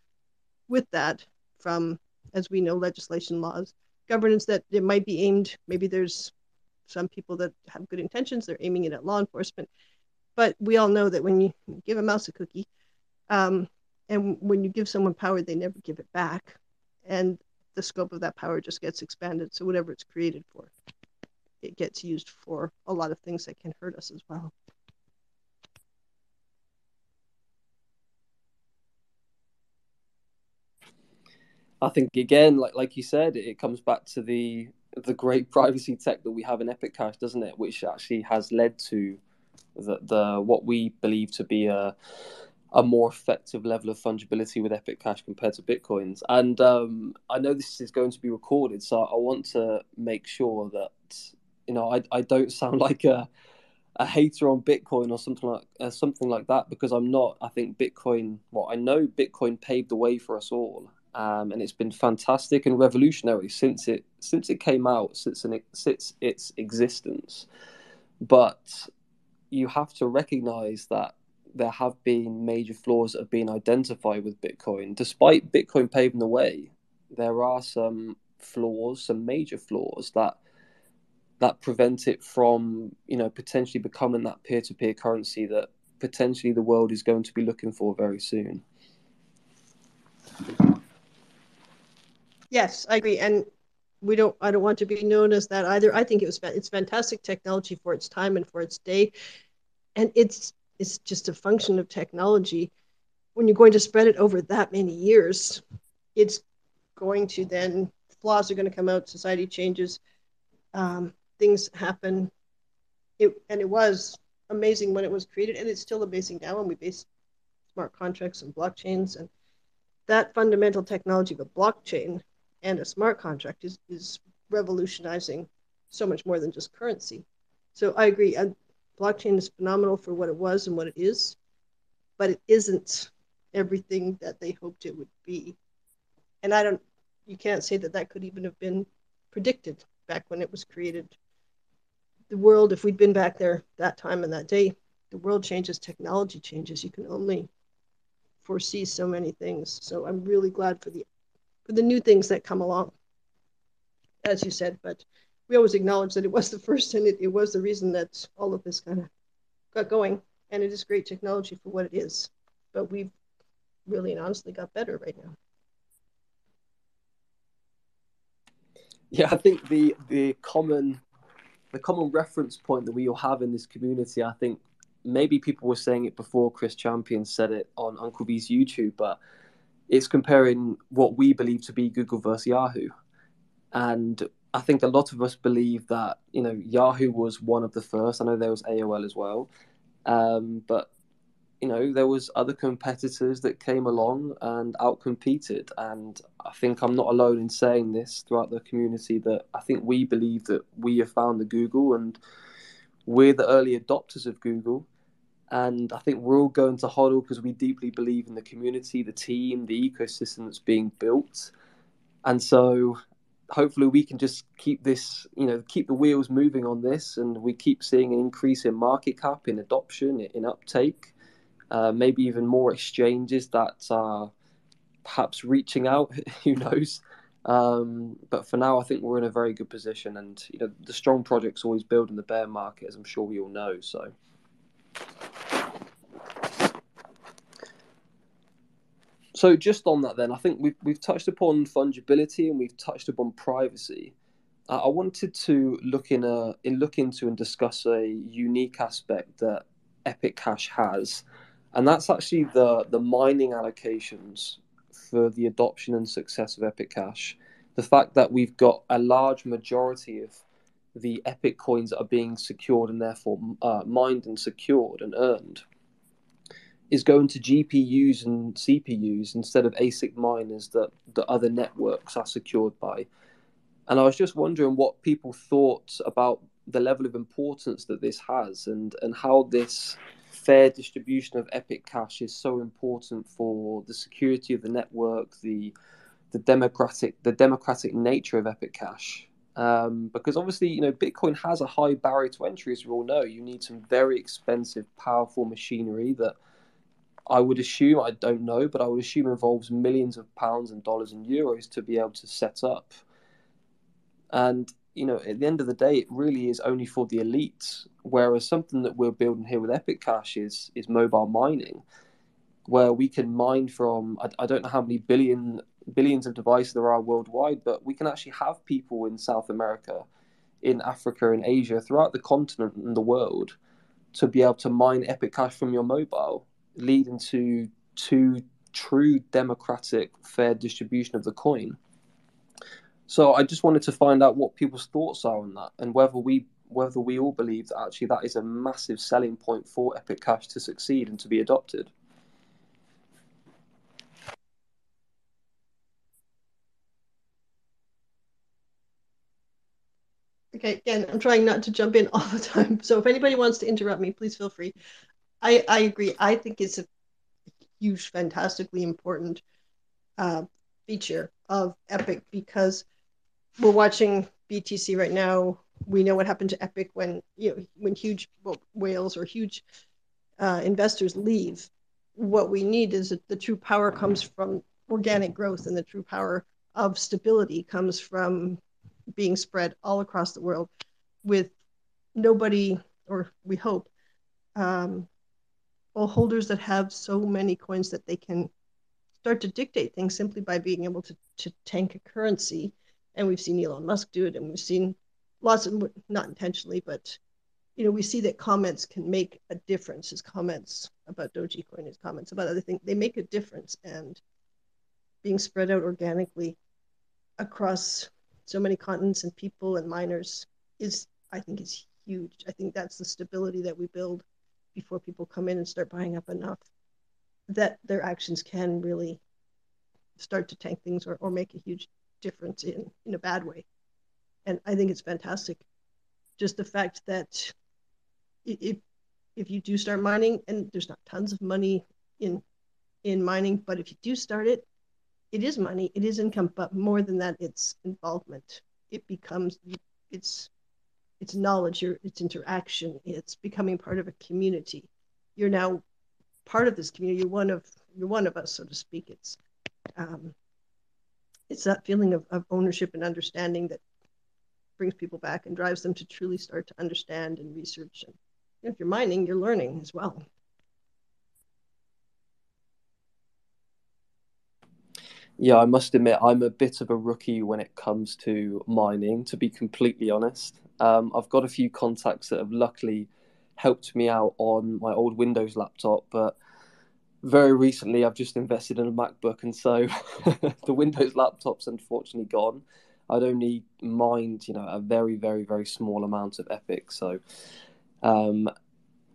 with that from, as we know, legislation laws, governance that it might be aimed, maybe there's some people that have good intentions, they're aiming it at law enforcement. But we all know that when you give a mouse a cookie, um, and when you give someone power, they never give it back. And the scope of that power just gets expanded. So whatever it's created for, it gets used for a lot of things that can hurt us as well. I think again, like like you said, it comes back to the the great privacy tech that we have in Epic Cash, doesn't it? Which actually has led to the, the what we believe to be a a more effective level of fungibility with Epic Cash compared to Bitcoins. And um, I know this is going to be recorded, so I want to make sure that you know I, I don't sound like a a hater on Bitcoin or something like uh, something like that because I'm not. I think Bitcoin. Well, I know Bitcoin paved the way for us all, um, and it's been fantastic and revolutionary since it since it came out, since an, since its existence. But you have to recognize that there have been major flaws that have been identified with Bitcoin. Despite Bitcoin paving the way, there are some flaws, some major flaws that that prevent it from, you know, potentially becoming that peer-to-peer currency that potentially the world is going to be looking for very soon. Yes, I agree, and we don't. I don't want to be known as that either. I think it was it's fantastic technology for its time and for its day, and it's is just a function of technology. When you're going to spread it over that many years, it's going to then flaws are going to come out. Society changes, um, things happen. It and it was amazing when it was created, and it's still amazing now when we base smart contracts and blockchains and that fundamental technology of a blockchain and a smart contract is, is revolutionizing so much more than just currency. So I agree blockchain is phenomenal for what it was and what it is. but it isn't everything that they hoped it would be. And I don't, you can't say that that could even have been predicted back when it was created. The world, if we'd been back there that time and that day, the world changes, technology changes. You can only foresee so many things. So I'm really glad for the for the new things that come along, as you said. But we always acknowledge that it was the first and it, it was the reason that all of this kind of got going. And it is great technology for what it is. But we've really and honestly got better right now. Yeah, I think the the common the common reference point that we all have in this community, I think maybe people were saying it before Chris Champion said it on Uncle V's YouTube, but it's comparing what we believe to be Google versus Yahoo. And I think a lot of us believe that, you know, Yahoo was one of the first. I know there was AOL as well. Um, but you know there was other competitors that came along and outcompeted and i think i'm not alone in saying this throughout the community that i think we believe that we have found the google and we're the early adopters of google and i think we're all going to HODL because we deeply believe in the community the team the ecosystem that's being built and so hopefully we can just keep this you know keep the wheels moving on this and we keep seeing an increase in market cap in adoption in uptake uh, maybe even more exchanges that are perhaps reaching out. Who knows? Um, but for now, I think we're in a very good position, and you know the strong projects always build in the bear market, as I'm sure we all know. So. So just on that, then I think we've we've touched upon fungibility and we've touched upon privacy. Uh, I wanted to look in a in look into and discuss a unique aspect that Epic Cash has, and that's actually the the mining allocations for the adoption and success of Epic Cash. The fact that we've got a large majority of the Epic coins that are being secured and therefore uh, mined and secured and earned is going to GPUs and CPUs instead of ASIC miners that the other networks are secured by. And I was just wondering what people thought about the level of importance that this has and, and how this fair distribution of Epic Cash is so important for the security of the network, the the democratic the democratic nature of Epic Cash. Um, because obviously, you know, Bitcoin has a high barrier to entry, as we all know. You need some very expensive, powerful machinery that I would assume, I don't know, but I would assume involves millions of pounds and dollars and euros to be able to set up. And you know, at the end of the day, it really is only for the elites. Whereas something that we're building here with Epic Cash is is mobile mining, where we can mine from I, I don't know how many billion billions of devices there are worldwide, but we can actually have people in South America, in Africa, in Asia, throughout the continent and the world, to be able to mine Epic Cash from your mobile, leading to to true democratic fair distribution of the coin. So I just wanted to find out what people's thoughts are on that, and whether we whether we all believe that actually that is a massive selling point for Epic Cash to succeed and to be adopted. Okay, again, I'm trying not to jump in all the time. So if anybody wants to interrupt me, please feel free. I, I agree. I think it's a huge, fantastically important uh, feature of Epic because we're watching BTC right now. We know what happened to Epic when you know when huge whales or huge uh, investors leave. What we need is that the true power comes from organic growth, and the true power of stability comes from being spread all across the world, with nobody, or we hope, um, all holders that have so many coins that they can start to dictate things simply by being able to, to tank a currency and we've seen Elon Musk do it, and we've seen lots of not intentionally, but you know, we see that comments can make a difference. His comments about Dogecoin, his comments about other things, they make a difference, and being spread out organically across so many continents and people and miners is, I think, is huge. I think that's the stability that we build before people come in and start buying up enough that their actions can really start to tank things or, or make a huge difference in in a bad way and i think it's fantastic just the fact that if if you do start mining and there's not tons of money in in mining. But if you do start it, it is money, it is income, but more than that, it's involvement. It becomes it's it's knowledge, it's interaction, it's becoming part of a community. You're now part of this community. You're one of you're one of us, so to speak. It's um, it's that feeling of, of ownership and understanding that brings people back and drives them to truly start to understand and research. And if you're mining, you're learning as well. Yeah, I must admit, I'm a bit of a rookie when it comes to mining, to be completely honest. Um, I've got a few contacts that have luckily helped me out on my old Windows laptop, but very recently I've just invested in a MacBook, and so the Windows laptop's unfortunately gone. I'd only mined, you know, a very, very, very small amount of Epic. So, um,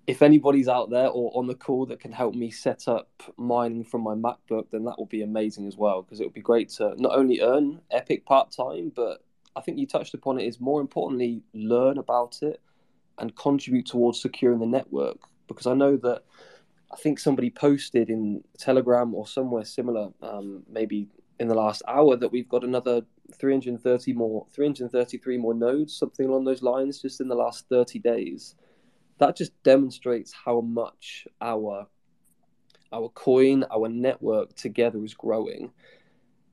if anybody's out there or on the call that can help me set up mining from my MacBook, then that would be amazing as well. Because it would be great to not only earn Epic part time, but I think you touched upon it is more importantly learn about it and contribute towards securing the network. Because I know that I think somebody posted in Telegram or somewhere similar, um, maybe in the last hour, that we've got another 330 more, 333 more nodes, something along those lines, just in the last 30 days. That just demonstrates how much our our coin, our network together is growing.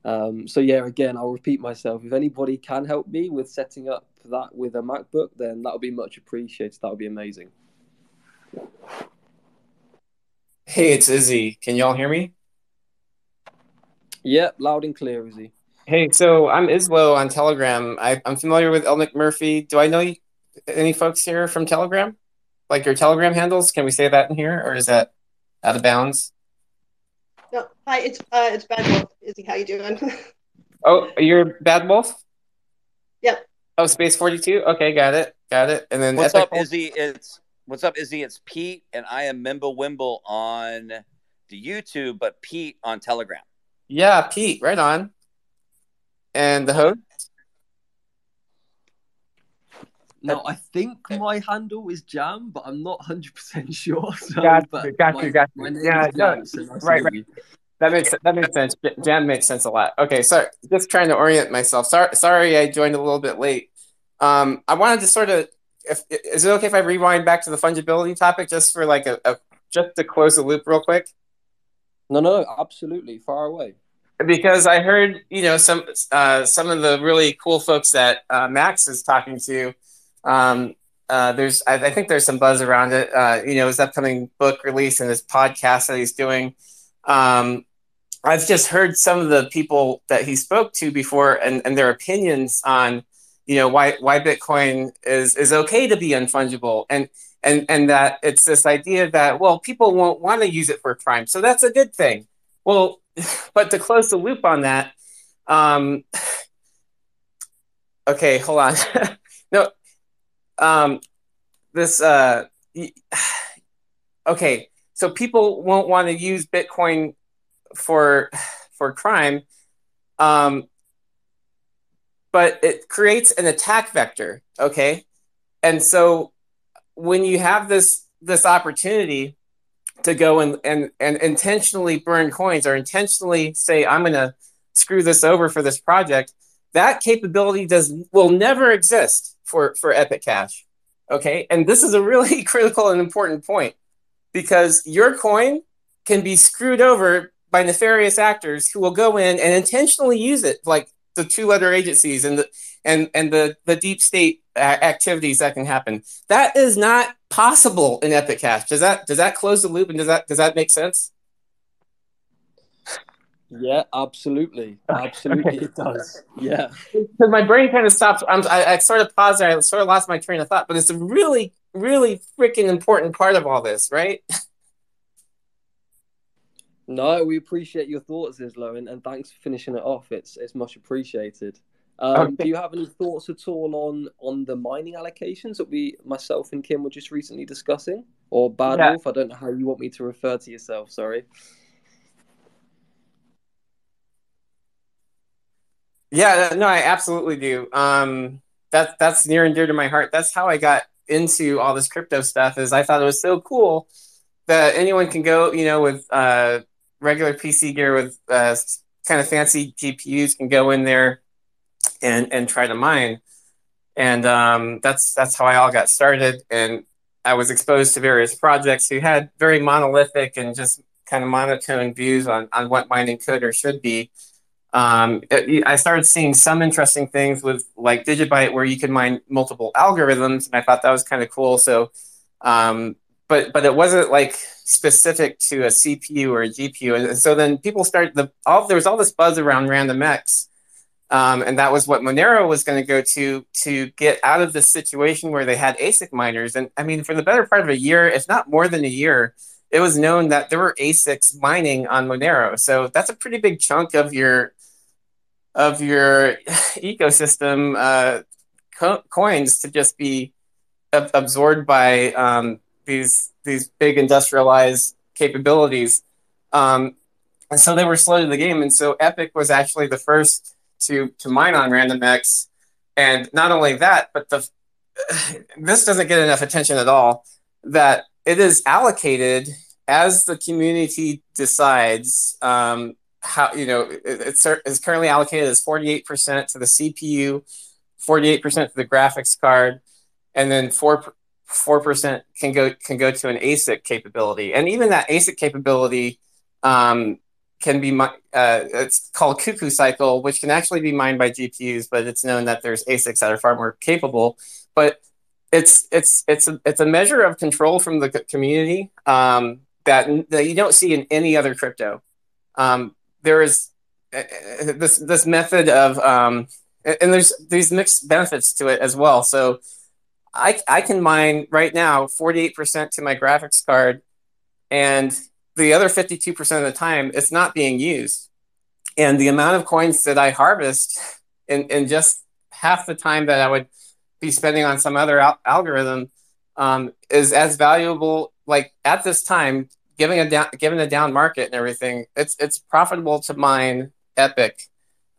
Um, so yeah, again, I'll repeat myself. If anybody can help me with setting up that with a MacBook, then that would be much appreciated. That would be amazing. Hey, it's Izzy. Can y'all hear me? Yep, loud and clear, Izzy. Hey, so I'm Islo on Telegram. I, am familiar with El McMurphy. Do I know any folks here from Telegram? Like your Telegram handles? Can we say that in here, or is that out of bounds? No, hi, it's uh, it's Bad Wolf. Izzy, how you doing? oh, you're Bad Wolf. Yep. Oh, Space Forty Two. Okay, got it, got it. And then what's Epic up, Izzy? It's what's up, Izzy? It's Pete, and I am Mimble Wimble on the YouTube, but Pete on Telegram. Yeah, Pete, right on. And the host? No, I think my handle is Jam, but I'm not 100% sure. So, got you, got my, you, got you. Yeah, Jam, so nice right, right. That makes that makes sense. Jam makes sense a lot. Okay, so just trying to orient myself. Sorry, sorry, I joined a little bit late. Um, I wanted to sort of. If, is it okay if I rewind back to the fungibility topic just for like a, a just to close the loop real quick? No, no, absolutely. Far away because I heard you know some uh, some of the really cool folks that uh, Max is talking to. Um, uh, there's I, I, think there's some buzz around it. Uh, you know, his upcoming book release and his podcast that he's doing. Um, I've just heard some of the people that he spoke to before and, and their opinions on you know why why Bitcoin is is okay to be unfungible and and and that it's this idea that well people won't want to use it for crime so that's a good thing. Well, but to close the loop on that, um, okay, hold on. no, um, this, uh, okay, so people won't want to use Bitcoin for for crime, um, but it creates an attack vector. Okay, and so when you have this this opportunity to go and, and, and intentionally burn coins or intentionally say, I'm going to screw this over for this project, that capability does will never exist for, for Epic Cash. Okay. And this is a really critical and important point because your coin can be screwed over by nefarious actors who will go in and intentionally use it, like the two letter agencies and the and and the the deep state activities that can happen. That is not possible in Epic Cash. Does that does that close the loop and does that does that make sense? Yeah, absolutely, absolutely, okay. it does. Yeah, because my brain kind of stopped. I'm, I, I sort of paused there. I sort of lost my train of thought, but it's a really, really freaking important part of all this, right? No, we appreciate your thoughts, Islo, and, and thanks for finishing it off. It's it's much appreciated. Um, okay. Do you have any thoughts at all on on the mining allocations that we, myself and Kim, were just recently discussing, or Bad yeah. Wolf? I don't know how you want me to refer to yourself. Sorry. Yeah, no, I absolutely do. Um, that that's near and dear to my heart. That's how I got into all this crypto stuff. Is I thought it was so cool that anyone can go, you know, with uh, regular PC gear with uh, kind of fancy GPUs can go in there and and try to mine. And um, that's that's how I all got started. And I was exposed to various projects who had very monolithic and just kind of monotone views on, on what mining could or should be. Um, it, I started seeing some interesting things with like Digibyte where you could mine multiple algorithms, and I thought that was kind of cool. So, um, but but it wasn't like specific to a CPU or a GPU, and so then people started the all there was all this buzz around RandomX, um, and that was what Monero was going to go to to get out of the situation where they had ASIC miners. And I mean, for the better part of a year, if not more than a year, it was known that there were ASICs mining on Monero. So that's a pretty big chunk of your of your ecosystem uh, co- coins to just be ab- absorbed by um, these these big industrialized capabilities. Um, and so they were slow to the game. And so Epic was actually the first to to mine on RandomX. And not only that, but the this doesn't get enough attention at all. That it is allocated as the community decides um, how you know it, it's, it's currently allocated as 48% to the cpu 48% to the graphics card and then 4 4% can go can go to an asic capability and even that asic capability um, can be uh, it's called cuckoo cycle which can actually be mined by gpus but it's known that there's asics that are far more capable but it's it's it's a, it's a measure of control from the community um, that, that you don't see in any other crypto. Um, there is uh, uh, this this method of um, and there's these mixed benefits to it as well. So I I can mine right now 48% to my graphics card, and the other 52% of the time it's not being used. And the amount of coins that I harvest in, in just half the time that I would be spending on some other al- algorithm um, is as valuable. Like at this time, giving a down, given a down market and everything, it's it's profitable to mine Epic,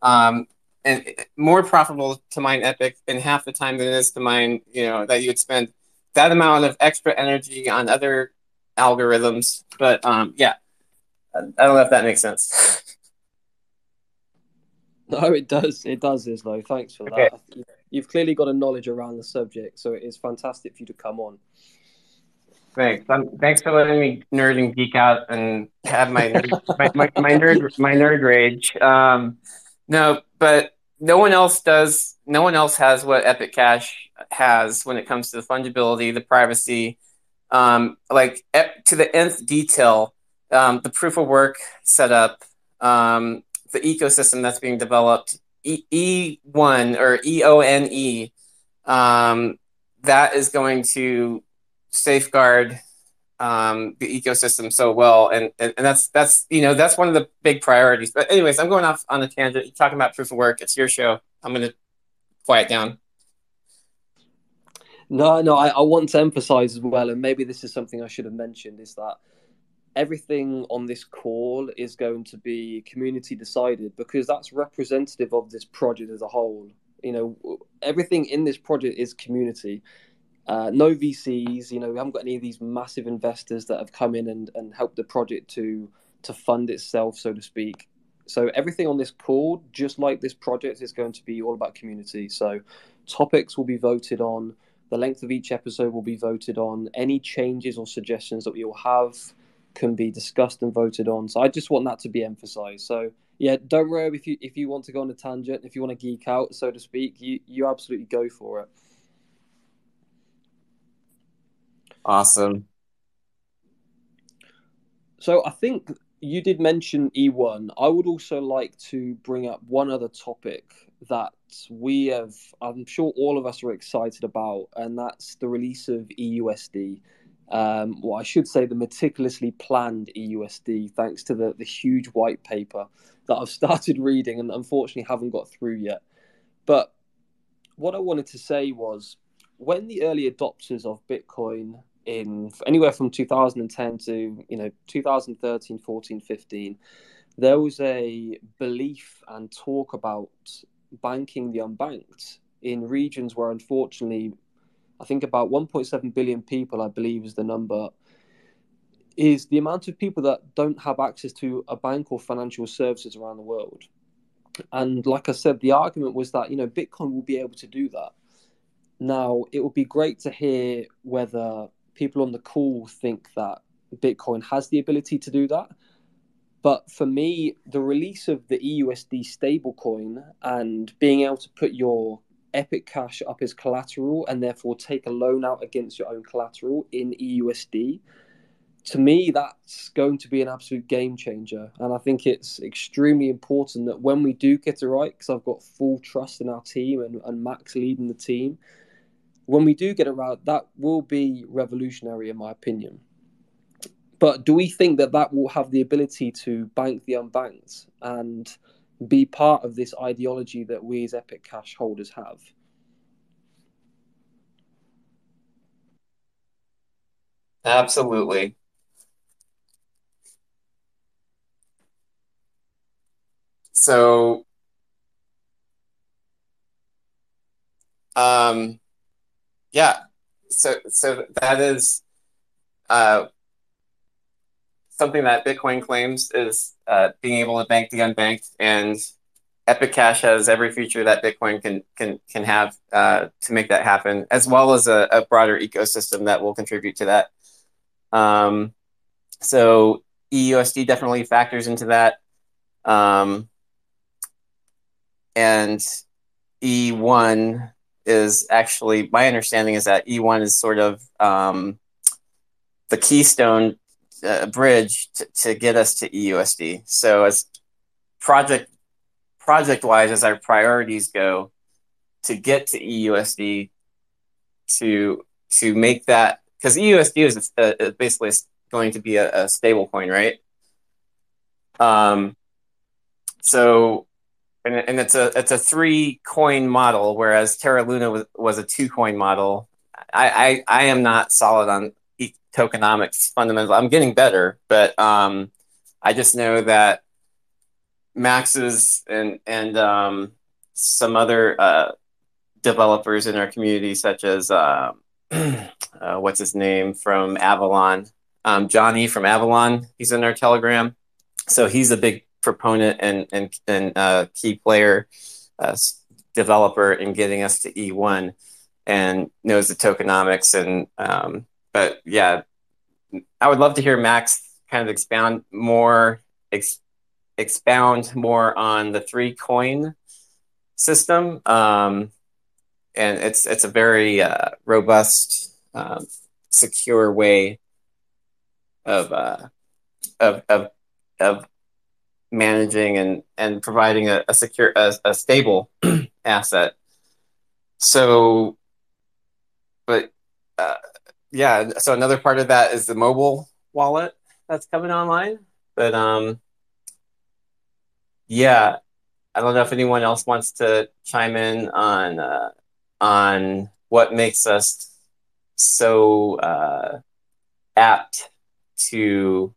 um, and more profitable to mine Epic in half the time than it is to mine. You know that you'd spend that amount of extra energy on other algorithms. But um, yeah, I don't know if that makes sense. No, it does. It does, Islo. Thanks for okay. that. You've clearly got a knowledge around the subject, so it is fantastic for you to come on. Thanks. Um, thanks for letting me nerd and geek out and have my my, my, my, nerd my nerd rage. Um, no, but no one else does. No one else has what Epic Cash has when it comes to the fungibility, the privacy, um, like ep- to the nth detail. Um, the proof of work setup, um, the ecosystem that's being developed, E one or E O N E, um, that is going to safeguard um, the ecosystem so well, and, and and that's that's you know that's one of the big priorities. But anyways, I'm going off on a tangent. You're talking about proof of work. It's your show. I'm going to quiet down. No, no, I, I want to emphasize as well, and maybe this is something I should have mentioned, is that everything on this call is going to be community decided because that's representative of this project as a whole. You know, everything in this project is community. Uh, no VCs, you know, we haven't got any of these massive investors that have come in and, and helped the project to to fund itself, so to speak. So everything on this call, just like this project, is going to be all about community. So topics will be voted on. The length of each episode will be voted on. Any changes or suggestions that we all have can be discussed and voted on. So I just want that to be emphasized. So yeah, don't worry if you if you want to go on a tangent, if you want to geek out, so to speak, you you absolutely go for it. Awesome. So I think you did mention E1. I would also like to bring up one other topic that we have, I'm sure all of us are excited about, and that's the release of EUSD um, well, I should say the meticulously planned EUSD, thanks to the, the huge white paper that I've started reading and unfortunately haven't got through yet. But what I wanted to say was when the early adopters of Bitcoin in anywhere from 2010 to you know 2013 14 15 there was a belief and talk about banking the unbanked in regions where unfortunately I think about 1.7 billion people, I believe, is the number. is the amount of people that don't have access to a bank or financial services around the world. And like I said, the argument was that you know Bitcoin will be able to do that. Now it would be great to hear whether people on the call think that Bitcoin has the ability to do that. But for me, the release of the EUSD stablecoin and being able to put your Epic Cash up as collateral and therefore take a loan out against your own collateral in EUSD, to me, that's going to be an absolute game changer. And I think it's extremely important that when we do get it right, because I've got full trust in our team and, and Max leading the team, when we do get right, that will be revolutionary, in my opinion. But do we think that that will have the ability to bank the unbanked and be part of this ideology that we as Epic Cash holders have? Absolutely. So, um, yeah, so so that is uh, something that Bitcoin claims is uh, being able to bank the unbanked, and Epic Cash has every feature that Bitcoin can can can have uh, to make that happen, as well as a, a, broader ecosystem that will contribute to that. Um, so EUSD definitely factors into that. Um, and E1 is actually my understanding is that E1 is sort of um, the keystone uh, bridge to, to get us to EUSD. So as project project wise, as our priorities go, to get to EUSD, to to make that because EUSD is a, a, basically going to be a, a stable coin, right? Um, so and, and it's a it's a three coin model, whereas Terra Luna was, was a two coin model. I, I I am not solid on tokenomics fundamentals. I'm getting better, but um, I just know that Max's and and um, some other uh, developers in our community, such as uh, uh, what's his name from Avalon, um, Johnny from Avalon. He's in our Telegram, so he's a big proponent and and and uh, key player uh, developer in getting us to E1 and knows the tokenomics and um, but yeah, I would love to hear Max kind of expound more ex- expound more on the three coin system. Um, and it's it's a very uh, robust, um, secure way of, uh, of of of managing and and providing a, a secure a, a stable asset. So, but uh, yeah, so another part of that is the mobile wallet that's coming online. But um, yeah, I don't know if anyone else wants to chime in on uh, on what makes us so uh, apt to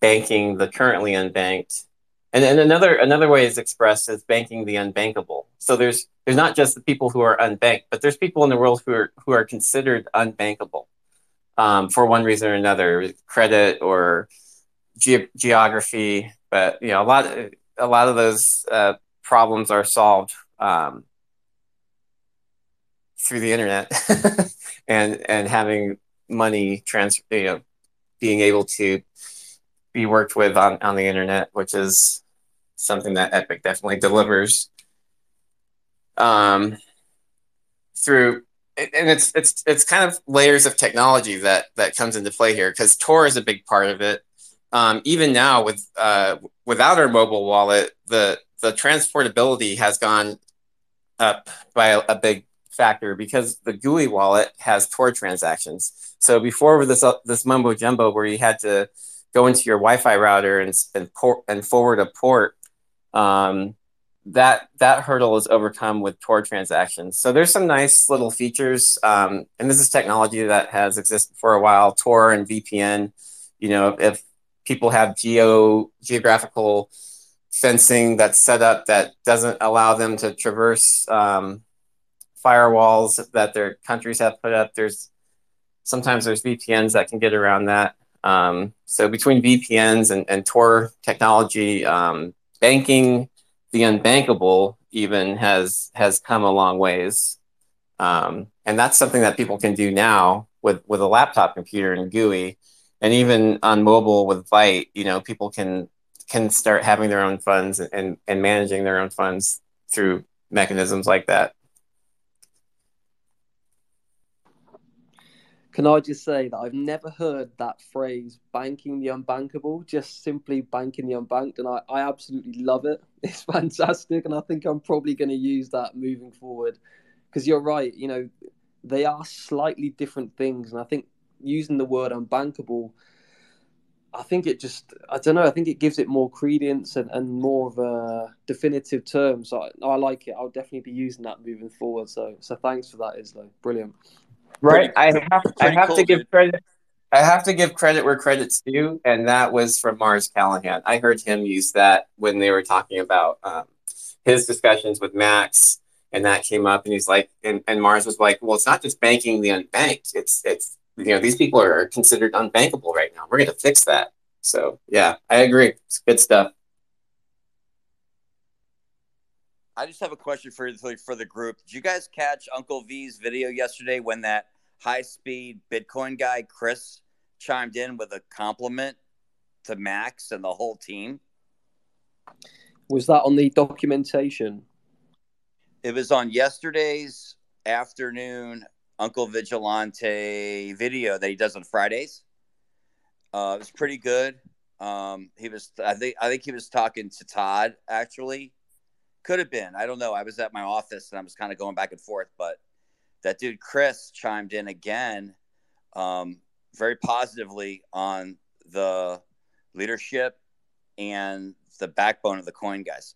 banking the currently unbanked and, another another way is expressed as banking the unbankable. So there's there's not just the people who are unbanked, but there's people in the world who are who are considered unbankable um, for one reason or another, credit or ge- geography. But you know, a lot a lot of those uh, problems are solved um, through the internet and and having money transfer, you know, being able to be worked with on, on the internet, which is something that Epic definitely delivers. Um, through and it's it's it's kind of layers of technology that that comes into play here because Tor is a big part of it. Um, even now, with uh, without our mobile wallet, the the transportability has gone up by a, a big factor because the GUI wallet has Tor transactions. So before with this uh, this mumbo jumbo where you had to go into your Wi-Fi router and and, port, and forward a port, um, that that hurdle is overcome with Tor transactions. So there's some nice little features, um, and this is technology that has existed for a while. Tor and VPN. You know, if, people have geo geographical fencing that's set up that doesn't allow them to traverse um, firewalls that their countries have put up, there's sometimes there's VPNs that can get around that. Um, so between VPNs and, and Tor technology, um, banking the unbankable even has has come a long ways. Um, and that's something that people can do now with with a laptop computer and GUI, and even on mobile with Vite. You know, people can can start having their own funds and and managing their own funds through mechanisms like that. Can I just say that I've never heard that phrase banking the unbankable, just simply banking the unbanked. And I, I absolutely love it. It's fantastic. And I think I'm probably going to use that moving forward because you're right. You know, they are slightly different things. And I think using the word unbankable, I think it just, I don't know, I think it gives it more credence and, and more of a definitive term. So I, I like it. I'll definitely be using that moving forward. So, so thanks for that, Islo. Brilliant. Right. I have, I have cool, to give dude. credit. I have to give credit where credit's due, and that was from Mars Callahan. I heard him use that when they were talking about um, his discussions with Max, and that came up, and he's like, and, and Mars was like, well, it's not just banking the unbanked. It's it's you know these people are considered unbankable right now. We're going to fix that. So yeah, I agree. It's good stuff. I just have a question for for the group. Did you guys catch Uncle V's video yesterday when that high speed Bitcoin guy Chris chimed in with a compliment to Max and the whole team? Was that on the documentation? It was on yesterday's afternoon Uncle Vigilante video that he does on Fridays. Uh, it was pretty good. Um, he was, I think, I think he was talking to Todd actually could have been. I don't know. I was at my office and I was kind of going back and forth, but that dude Chris chimed in again, um, very positively on the leadership and the backbone of the coin guys.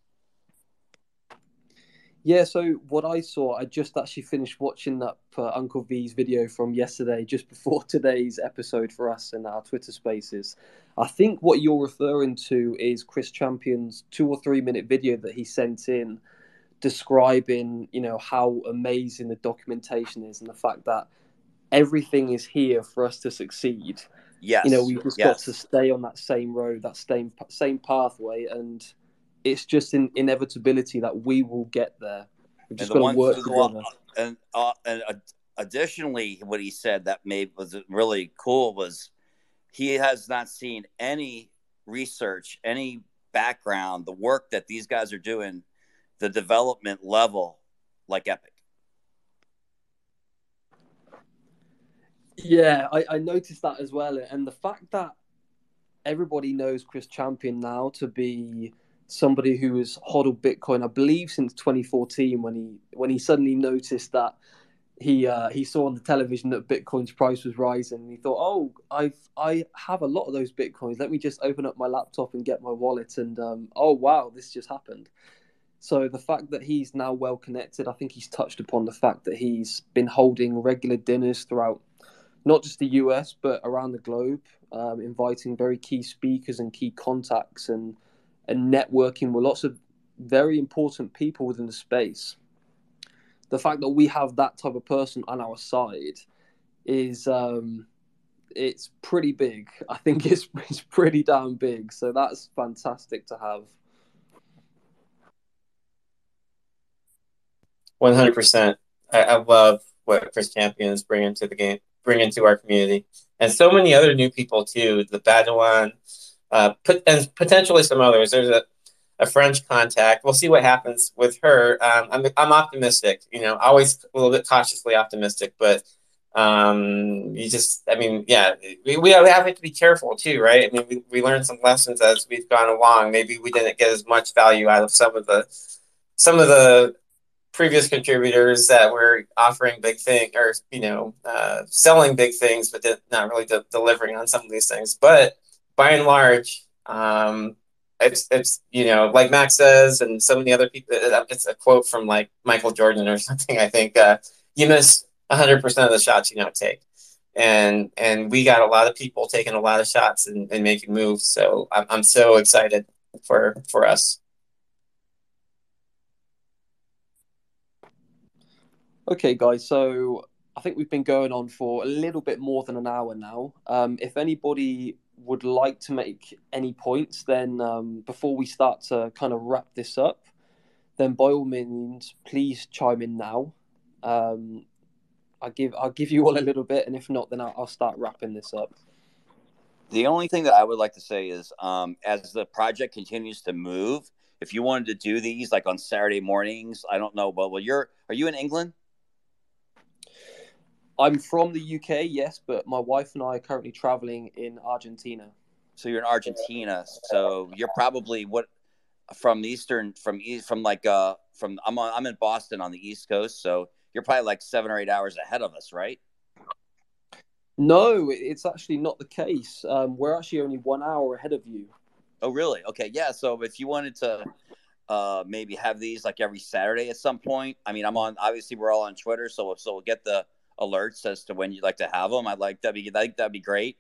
Yeah, so what I saw, I just actually finished watching that uh, Uncle V's video from yesterday, just before today's episode for us in our Twitter spaces. I think what you're referring to is Chris Champion's two or three minute video that he sent in describing, you know, how amazing the documentation is and the fact that everything is here for us to succeed. Yes. You know, we've just yes. got to stay on that same road, that same same pathway, and it's just an inevitability that we will get there. We've just got to work together. And, uh, and uh, additionally, what he said that made was really cool was he has not seen any research, any background, the work that these guys are doing, the development level like Epic. Yeah, I, I noticed that as well. And the fact that everybody knows Chris Champion now to be somebody who has hodled Bitcoin, I believe, since 2014 when he when he suddenly noticed that he uh, he saw on the television that Bitcoin's price was rising. And he thought, oh, I've I have a lot of those Bitcoins. Let me just open up my laptop and get my wallet. And um, oh wow, this just happened. So the fact that he's now well connected, I think he's touched upon the fact that he's been holding regular dinners throughout not just the US but around the globe, um, inviting very key speakers and key contacts and and networking with lots of very important people within the space. The fact that we have that type of person on our side is um, it's pretty big. I think it's it's pretty damn big. So that's fantastic to have. One hundred percent. I love what Chris Champion is bringing to the game, bringing to our community, and so many other new people too. The Badouin, uh, put, and potentially some others. There's a, a French contact. We'll see what happens with her. Um, I'm, I'm optimistic, you know, always a little bit cautiously optimistic, but um, you just, I mean, yeah, we, we have to be careful too, right? I mean, we, we learned some lessons as we've gone along. Maybe we didn't get as much value out of some of the, some of the previous contributors that were offering big thing or, you know, uh, selling big things, but not really de- delivering on some of these things. But by and large, um, it's it's you know like Max says, and so many other people. It's a quote from like Michael Jordan or something. I think uh, you miss hundred percent of the shots you don't take, and and we got a lot of people taking a lot of shots and, and making moves. So I'm I'm so excited for for us. Okay, guys. So I think we've been going on for a little bit more than an hour now. Um, if anybody would like to make any points, then um, before we start to kind of wrap this up, then by all means, please chime in now. Um, I'll give I'll give you all a little bit, and if not, then I'll, I'll start wrapping this up. The only thing that I would like to say is, um, as the project continues to move, if you wanted to do these like on Saturday mornings, I don't know, but well, you're are you in England? I'm from the UK, yes, but my wife and I are currently traveling in Argentina. So you're in Argentina, so you're probably what from eastern from east from like uh from I'm on, I'm in Boston on the East Coast, so you're probably like seven or eight hours ahead of us, right? No, it's actually not the case. Um, we're actually only one hour ahead of you. Oh, really? Okay, yeah. So if you wanted to uh, maybe have these like every Saturday at some point, I mean, I'm on. Obviously, we're all on Twitter, so so we'll get the alerts as to when you'd like to have them. I'd like that. Be, I think that'd be great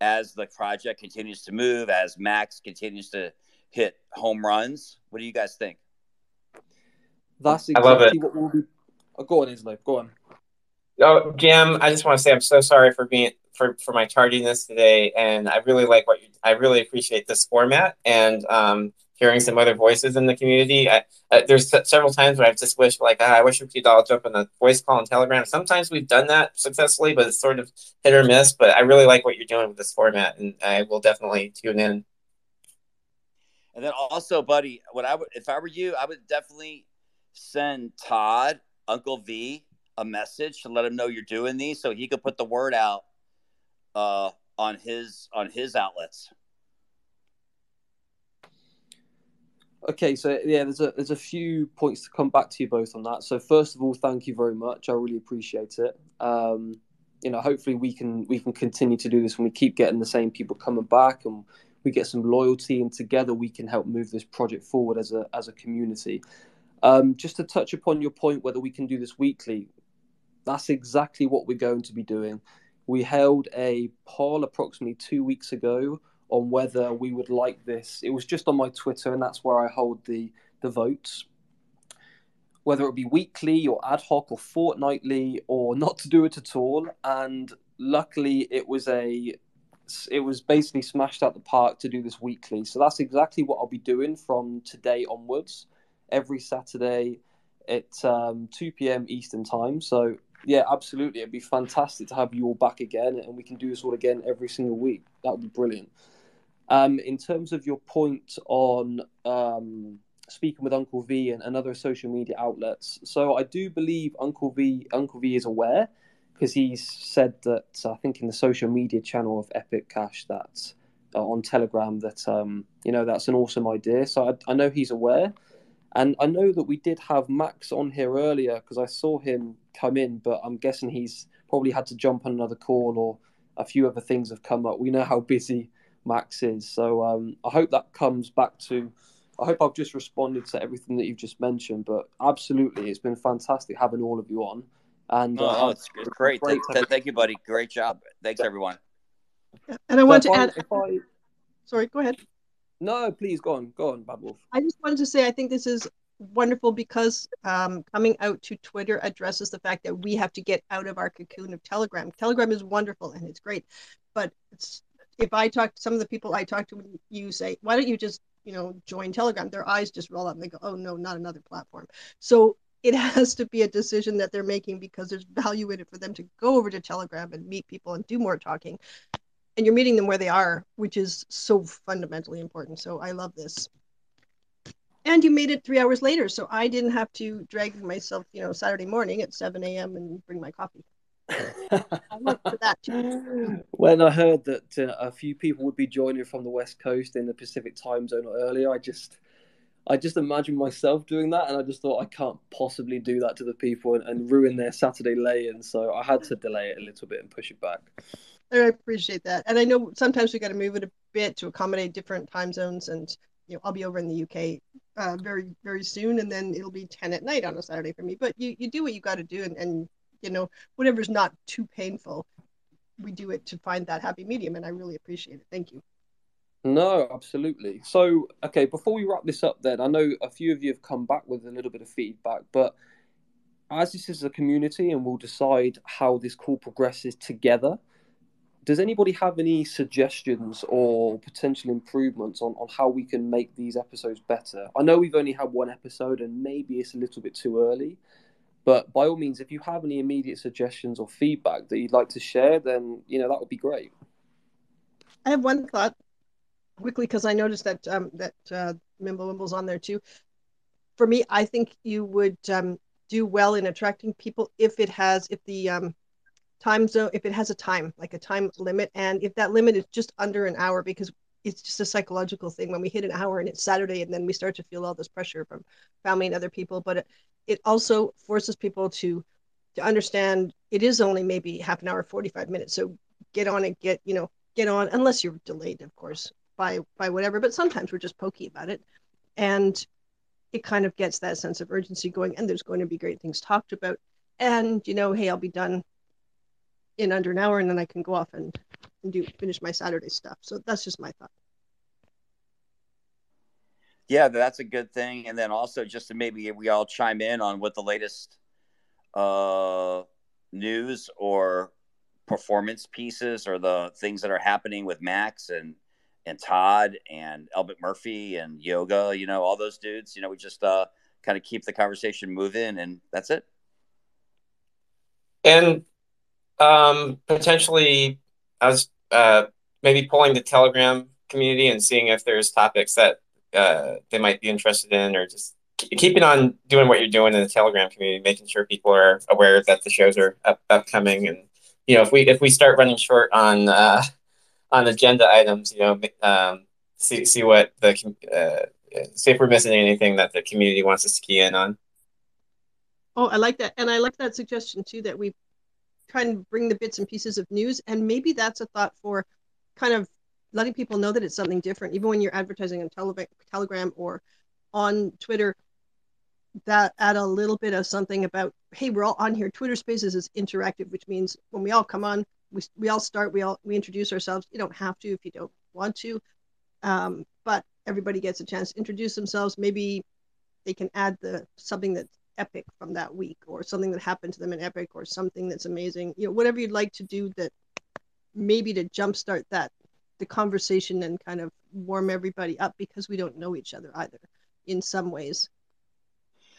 as the project continues to move, as Max continues to hit home runs. What do you guys think? That's exactly what we'll be Oh, go on, Islo. Go on. Oh, Jim, I just want to say I'm so sorry for being for, for my tardiness today, and I really like what you. I really appreciate this format and um, hearing some other voices in the community. I, uh, there's several times where I've just wished, like, ah, I wish we could all jump on a voice call and Telegram. Sometimes we've done that successfully, but it's sort of hit or miss. But I really like what you're doing with this format, and I will definitely tune in. And then also, buddy, what I would, if I were you, I would definitely send Todd Uncle V a message to let him know you're doing these so he could put the word out uh, on his on his outlets. Okay, so yeah, there's a there's a few points to come back to you both on that. So first of all, thank you very much. I really appreciate it. Um, you know, hopefully we can we can continue to do this when we keep getting the same people coming back and we get some loyalty and together we can help move this project forward as a as a community. Um, just to touch upon your point, whether we can do this weekly, that's exactly what we're going to be doing. We held a poll approximately two weeks ago on whether we would like this. It was just on my Twitter, and that's where I hold the the votes. Whether it be weekly or ad hoc or fortnightly or not to do it at all, and luckily it was a it was basically smashed out the park to do this weekly. So that's exactly what I'll be doing from today onwards every Saturday at um, 2 p.m. Eastern time. So yeah, absolutely, it'd be fantastic to have you all back again, and we can do this all again every single week. That would be brilliant. Um, in terms of your point on um, speaking with Uncle V and, and other social media outlets, so I do believe Uncle V Uncle V is aware because he's said that I think in the social media channel of Epic Cash that uh, on Telegram that um, you know that's an awesome idea. So I, I know he's aware. And I know that we did have Max on here earlier because I saw him come in, but I'm guessing he's probably had to jump on another call or a few other things have come up. We know how busy Max is. So um, I hope that comes back to. I hope I've just responded to everything that you've just mentioned, but absolutely, it's been fantastic having all of you on. And uh, oh, it's, it's great. great thank, thank, you, buddy. Great job. Thanks, everyone. And I want to I, add. I... Sorry, go ahead. No, please go on. Go on, Bad Wolf. I just wanted to say I think this is wonderful because um, coming out to Twitter addresses the fact that we have to get out of our cocoon of Telegram. Telegram is wonderful and it's great, but it's, if I talk to some of the people I talk to, you say, why don't you just you know join Telegram? Their eyes just roll up and they go, oh no, not another platform. So it has to be a decision that they're making because there's value in it for them to go over to Telegram and meet people and do more talking and you're meeting them where they are, which is so fundamentally important. So I love this. And you made it three hours later, so I didn't have to drag myself, you know, Saturday morning at 7 a.m. and bring my coffee. I look for that. When I heard that uh, a few people would be joining from the West Coast in the Pacific time zone earlier, I just, I just imagined myself doing that, and I just thought I can't possibly do that to the people and, and ruin their Saturday lay-in. So I had to delay it a little bit and push it back. I appreciate that. And I know sometimes we got to move it a bit to accommodate different time zones. And you know, I'll be over in the UK uh, very very soon, and then it'll be ten at night on a Saturday for me. But you you do what you got to do, and, and you know whatever's not too painful, we do it to find that happy medium, and I really appreciate it. Thank you. No, absolutely. So, okay, before we wrap this up, then I know a few of you have come back with a little bit of feedback, but as this is a community and we'll decide how this call progresses together, does anybody have any suggestions or potential improvements on, on how we can make these episodes better? I know we've only had one episode and maybe it's a little bit too early, but by all means, if you have any immediate suggestions or feedback that you'd like to share, then you know that would be great. I have one thought quickly because I noticed that um, that uh, Wimble's on there too. For me, I think you would um, do well in attracting people if it has if the um, time zone if it has a time like a time limit and if that limit is just under an hour because it's just a psychological thing when we hit an hour and it's saturday and then we start to feel all this pressure from family and other people but it, also forces people to to understand it is only maybe half an hour 45 minutes so get on and get you know get on unless you're delayed of course by by whatever but sometimes we're just pokey about it and it kind of gets that sense of urgency going and there's going to be great things talked about and you know hey i'll be done in under an hour and then I can go off and, and do finish my Saturday stuff. So that's just my thought. Yeah, that's a good thing. And then also just to maybe we all chime in on what the latest uh, news or performance pieces or the things that are happening with Max and and Todd and Elbert Murphy and Yoga, you know, all those dudes. You know, we just uh, kind of keep the conversation moving, and that's it. And um, potentially, I was uh, maybe pulling the Telegram community and seeing if there's topics that uh, they might be interested in, or just keeping on doing what you're doing in the Telegram community, making sure people are aware that the shows are up, upcoming. And you know, if we if we start running short on uh, on agenda items, you know, um, see see what the uh, see if we're missing anything that the community wants us to key in on. Oh, I like that, and I like that suggestion too. That we kind of bring the bits and pieces of news and maybe that's a thought for kind of letting people know that it's something different even when you're advertising on tele- telegram or on twitter that add a little bit of something about hey we're all on here. Twitter spaces is interactive which means when we all come on we, we all start we all we introduce ourselves. You don't have to if you don't want to um, but everybody gets a chance to introduce themselves. Maybe they can add the something that's epic from that week or something that happened to them in epic or something that's amazing. You know whatever you'd like to do that maybe to jumpstart that the conversation and kind of warm everybody up because we don't know each other either in some ways.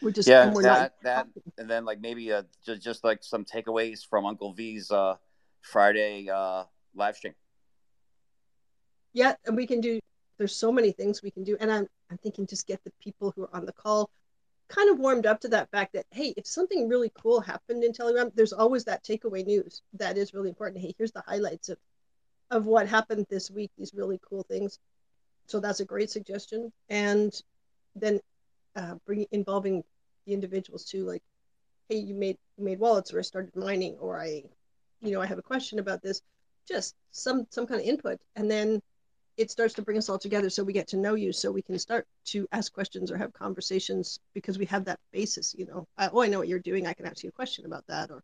We're just yeah we're that that and then like maybe uh just, just like some takeaways from uncle v's uh friday uh live stream. Yeah and we can do there's so many things we can do and i'm i'm thinking just get the people who are on the call kind of warmed up to that fact that hey if something really cool happened in telegram there's always that takeaway news that is really important. Hey here's the highlights of of what happened this week these really cool things. So that's a great suggestion. And then uh, bring involving the individuals too like hey you made you made wallets or i started mining or i you know i have a question about this. Just some some kind of input. And then it starts to bring us all together so we get to know you so we can start to ask questions or have conversations because we have that basis you know. I, oh i know what you're doing. I can ask you a question about that or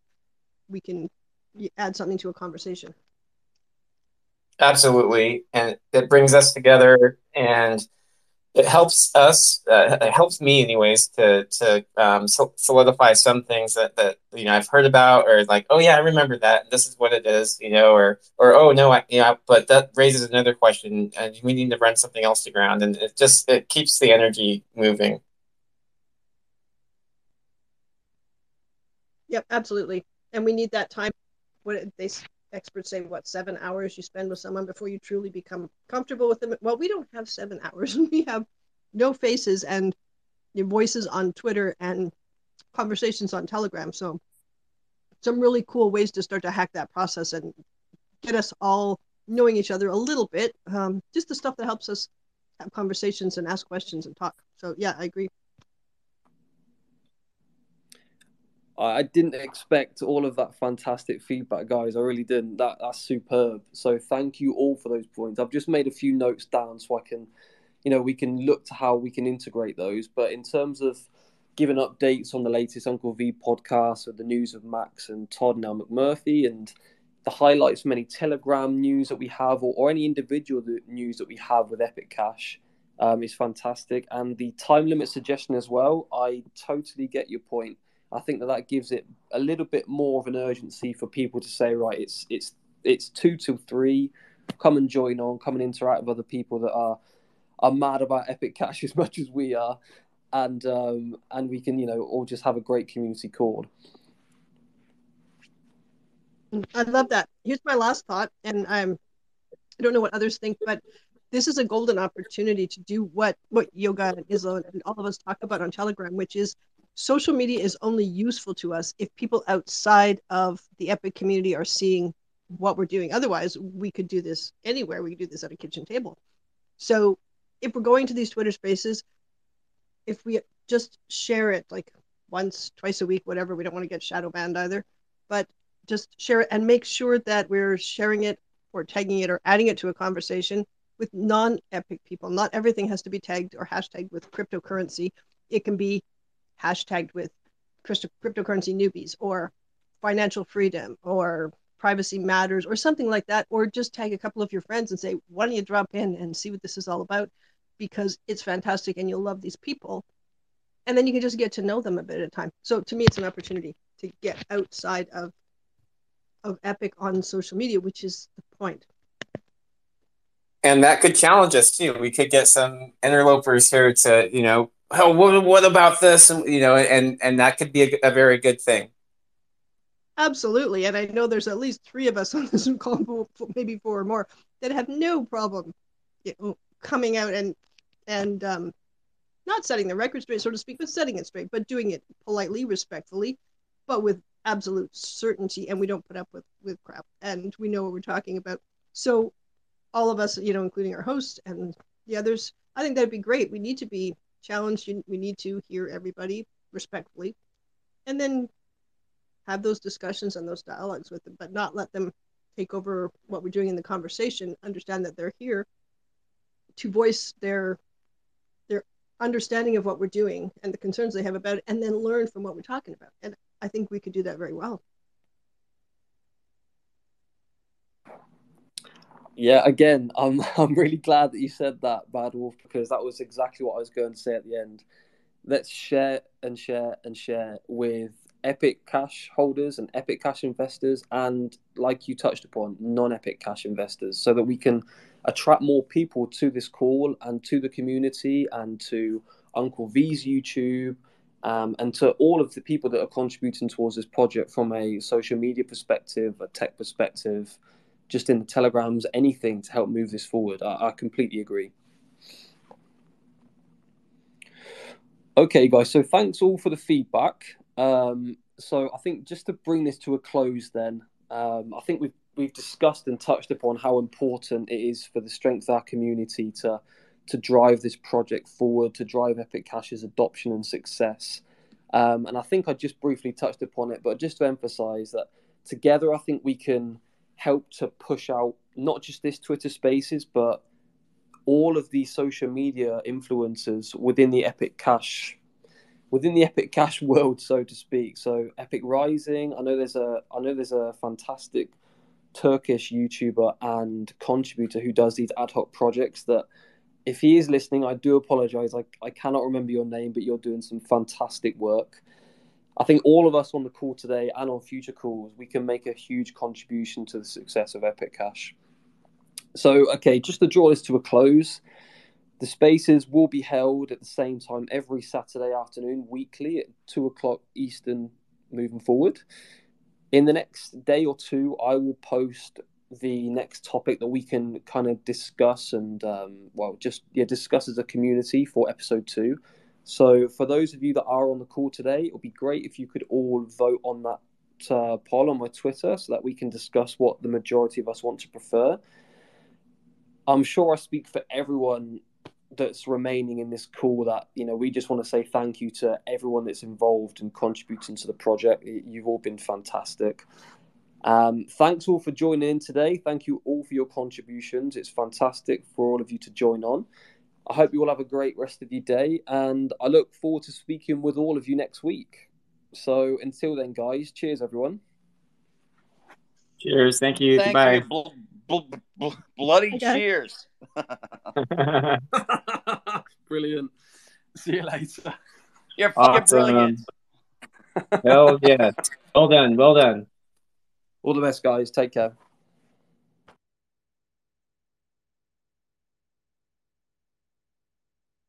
we can add something to a conversation absolutely and it brings us together and it helps us uh, it helps me anyways to to um, solidify some things that that you know I've heard about or like oh yeah I remember that this is what it is you know or or oh no I know but that raises another question and we need to run something else to ground and it just it keeps the energy moving. Yep, absolutely, and we need that time. What they experts say what seven hours you spend with someone before you truly become comfortable with them? Well we don't have seven hours. We have no faces and your voices on twitter and conversations on telegram. So some really cool ways to start to hack that process and get us all knowing each other a little bit um, just the stuff that helps us have conversations and ask questions and talk. So yeah i agree I didn't expect all of that fantastic feedback, guys. I really didn't. That that's superb. So thank you all for those points. I've just made a few notes down so I can, you know, we can look to how we can integrate those. But in terms of giving updates on the latest Uncle V podcast or the news of Max and Todd Al McMurphy and the highlights from any Telegram news that we have or, or any individual news that we have with Epic Cash um, is fantastic. And the time limit suggestion as well, I totally get your point I think that that gives it a little bit more of an urgency for people to say, right, it's it's it's two till three. Come and join on. Come and interact with other people that are are mad about Epic Cash as much as we are, and um, and we can you know all just have a great community call. I love that. Here's my last thought, and I'm I don't know what others think, but this is a golden opportunity to do what what yoga and Isla and all of us talk about on Telegram, which is social media is only useful to us if people outside of the Epic community are seeing what we're doing. Otherwise, we could do this anywhere. We could do this at a kitchen table. So, if we're going to these Twitter spaces, if we just share it like once, twice a week, whatever, we don't want to get shadow banned either, but just share it and make sure that we're sharing it or tagging it or adding it to a conversation with non-epic people. Not everything has to be tagged or hashtagged with cryptocurrency. It can be hashtagged with cryptocurrency newbies or financial freedom or privacy matters or something like that. Or just tag a couple of your friends and say, why don't you drop in and see what this is all about? Because it's fantastic and you'll love these people. And then you can just get to know them a bit at a time. So to me, it's an opportunity to get outside of of Epic on social media, which is the point and that could challenge us too. We could get some interlopers here to, you know, oh, what, what about this? And, you know, and and that could be a, a, very good thing. Absolutely, and I know there's at least three of us on this call, maybe four or more, that have no problem, you know, coming out and and um, not setting the record straight, so to speak, but setting it straight, but doing it politely, respectfully, but with absolute certainty, and we don't put up with with crap, and we know what we're talking about. So all of us, you know, including our host and the others, I think that'd be great. We need to be challenged. We need to hear everybody respectfully, and then have those discussions and those dialogues with them, but not let them take over what we're doing in the conversation. Understand that they're here to voice their their understanding of what we're doing and the concerns they have about it, and then learn from what we're talking about. And I think we could do that very well. Yeah, again, I'm I'm really glad that you said that, Bad Wolf, because that was exactly what I was going to say at the end. Let's share and share and share with Epic Cash holders and Epic Cash investors, and like you touched upon, non-Epic Cash investors, so that we can attract more people to this call and to the community and to Uncle V's YouTube. Um, and to all of the people that are contributing towards this project from a social media perspective, a tech perspective, just in the telegrams, anything to help move this forward. I, I completely agree. Okay, guys. So thanks all for the feedback. Um, so I think just to bring this to a close, then um, I think we've we've discussed and touched upon how important it is for the strength of our community to to drive this project forward, to drive Epic Cash's adoption and success. Um, and I think I just briefly touched upon it, but just to emphasize that together, I think we can help to push out not just this Twitter Spaces, but all of the social media influencers within the Epic Cash within the Epic Cash world, so to speak. So Epic Rising, I know there's a I know there's a fantastic Turkish YouTuber and contributor who does these ad hoc projects that if he is listening, I do apologize. I, I cannot remember your name, but you're doing some fantastic work. I think all of us on the call today and on future calls, we can make a huge contribution to the success of Epic Cash. So, okay, just to draw this to a close, the spaces will be held at the same time every Saturday afternoon, weekly at two o'clock Eastern moving forward. In the next day or two, I will post the next topic that we can kind of discuss and, um, well, just yeah, discuss as a community for episode two. So, for those of you that are on the call today, it would be great if you could all vote on that uh, poll on my Twitter so that we can discuss what the majority of us want to prefer. I'm sure I speak for everyone that's remaining in this call that you know we just want to say thank you to everyone that's involved and contributing to the project. You've all been fantastic. Um, thanks all for joining in today. Thank you all for your contributions. It's fantastic for all of you to join on I hope you all have a great rest of your day, and I look forward to speaking with all of you next week. So until then, guys, cheers, everyone. Cheers. Thank you. Thank Goodbye. You. Bl- bl- bl- bloody okay. cheers. Brilliant. See you later. You're fucking awesome. brilliant. Hell yeah. Well done. Well done. All the best, guys. Take care.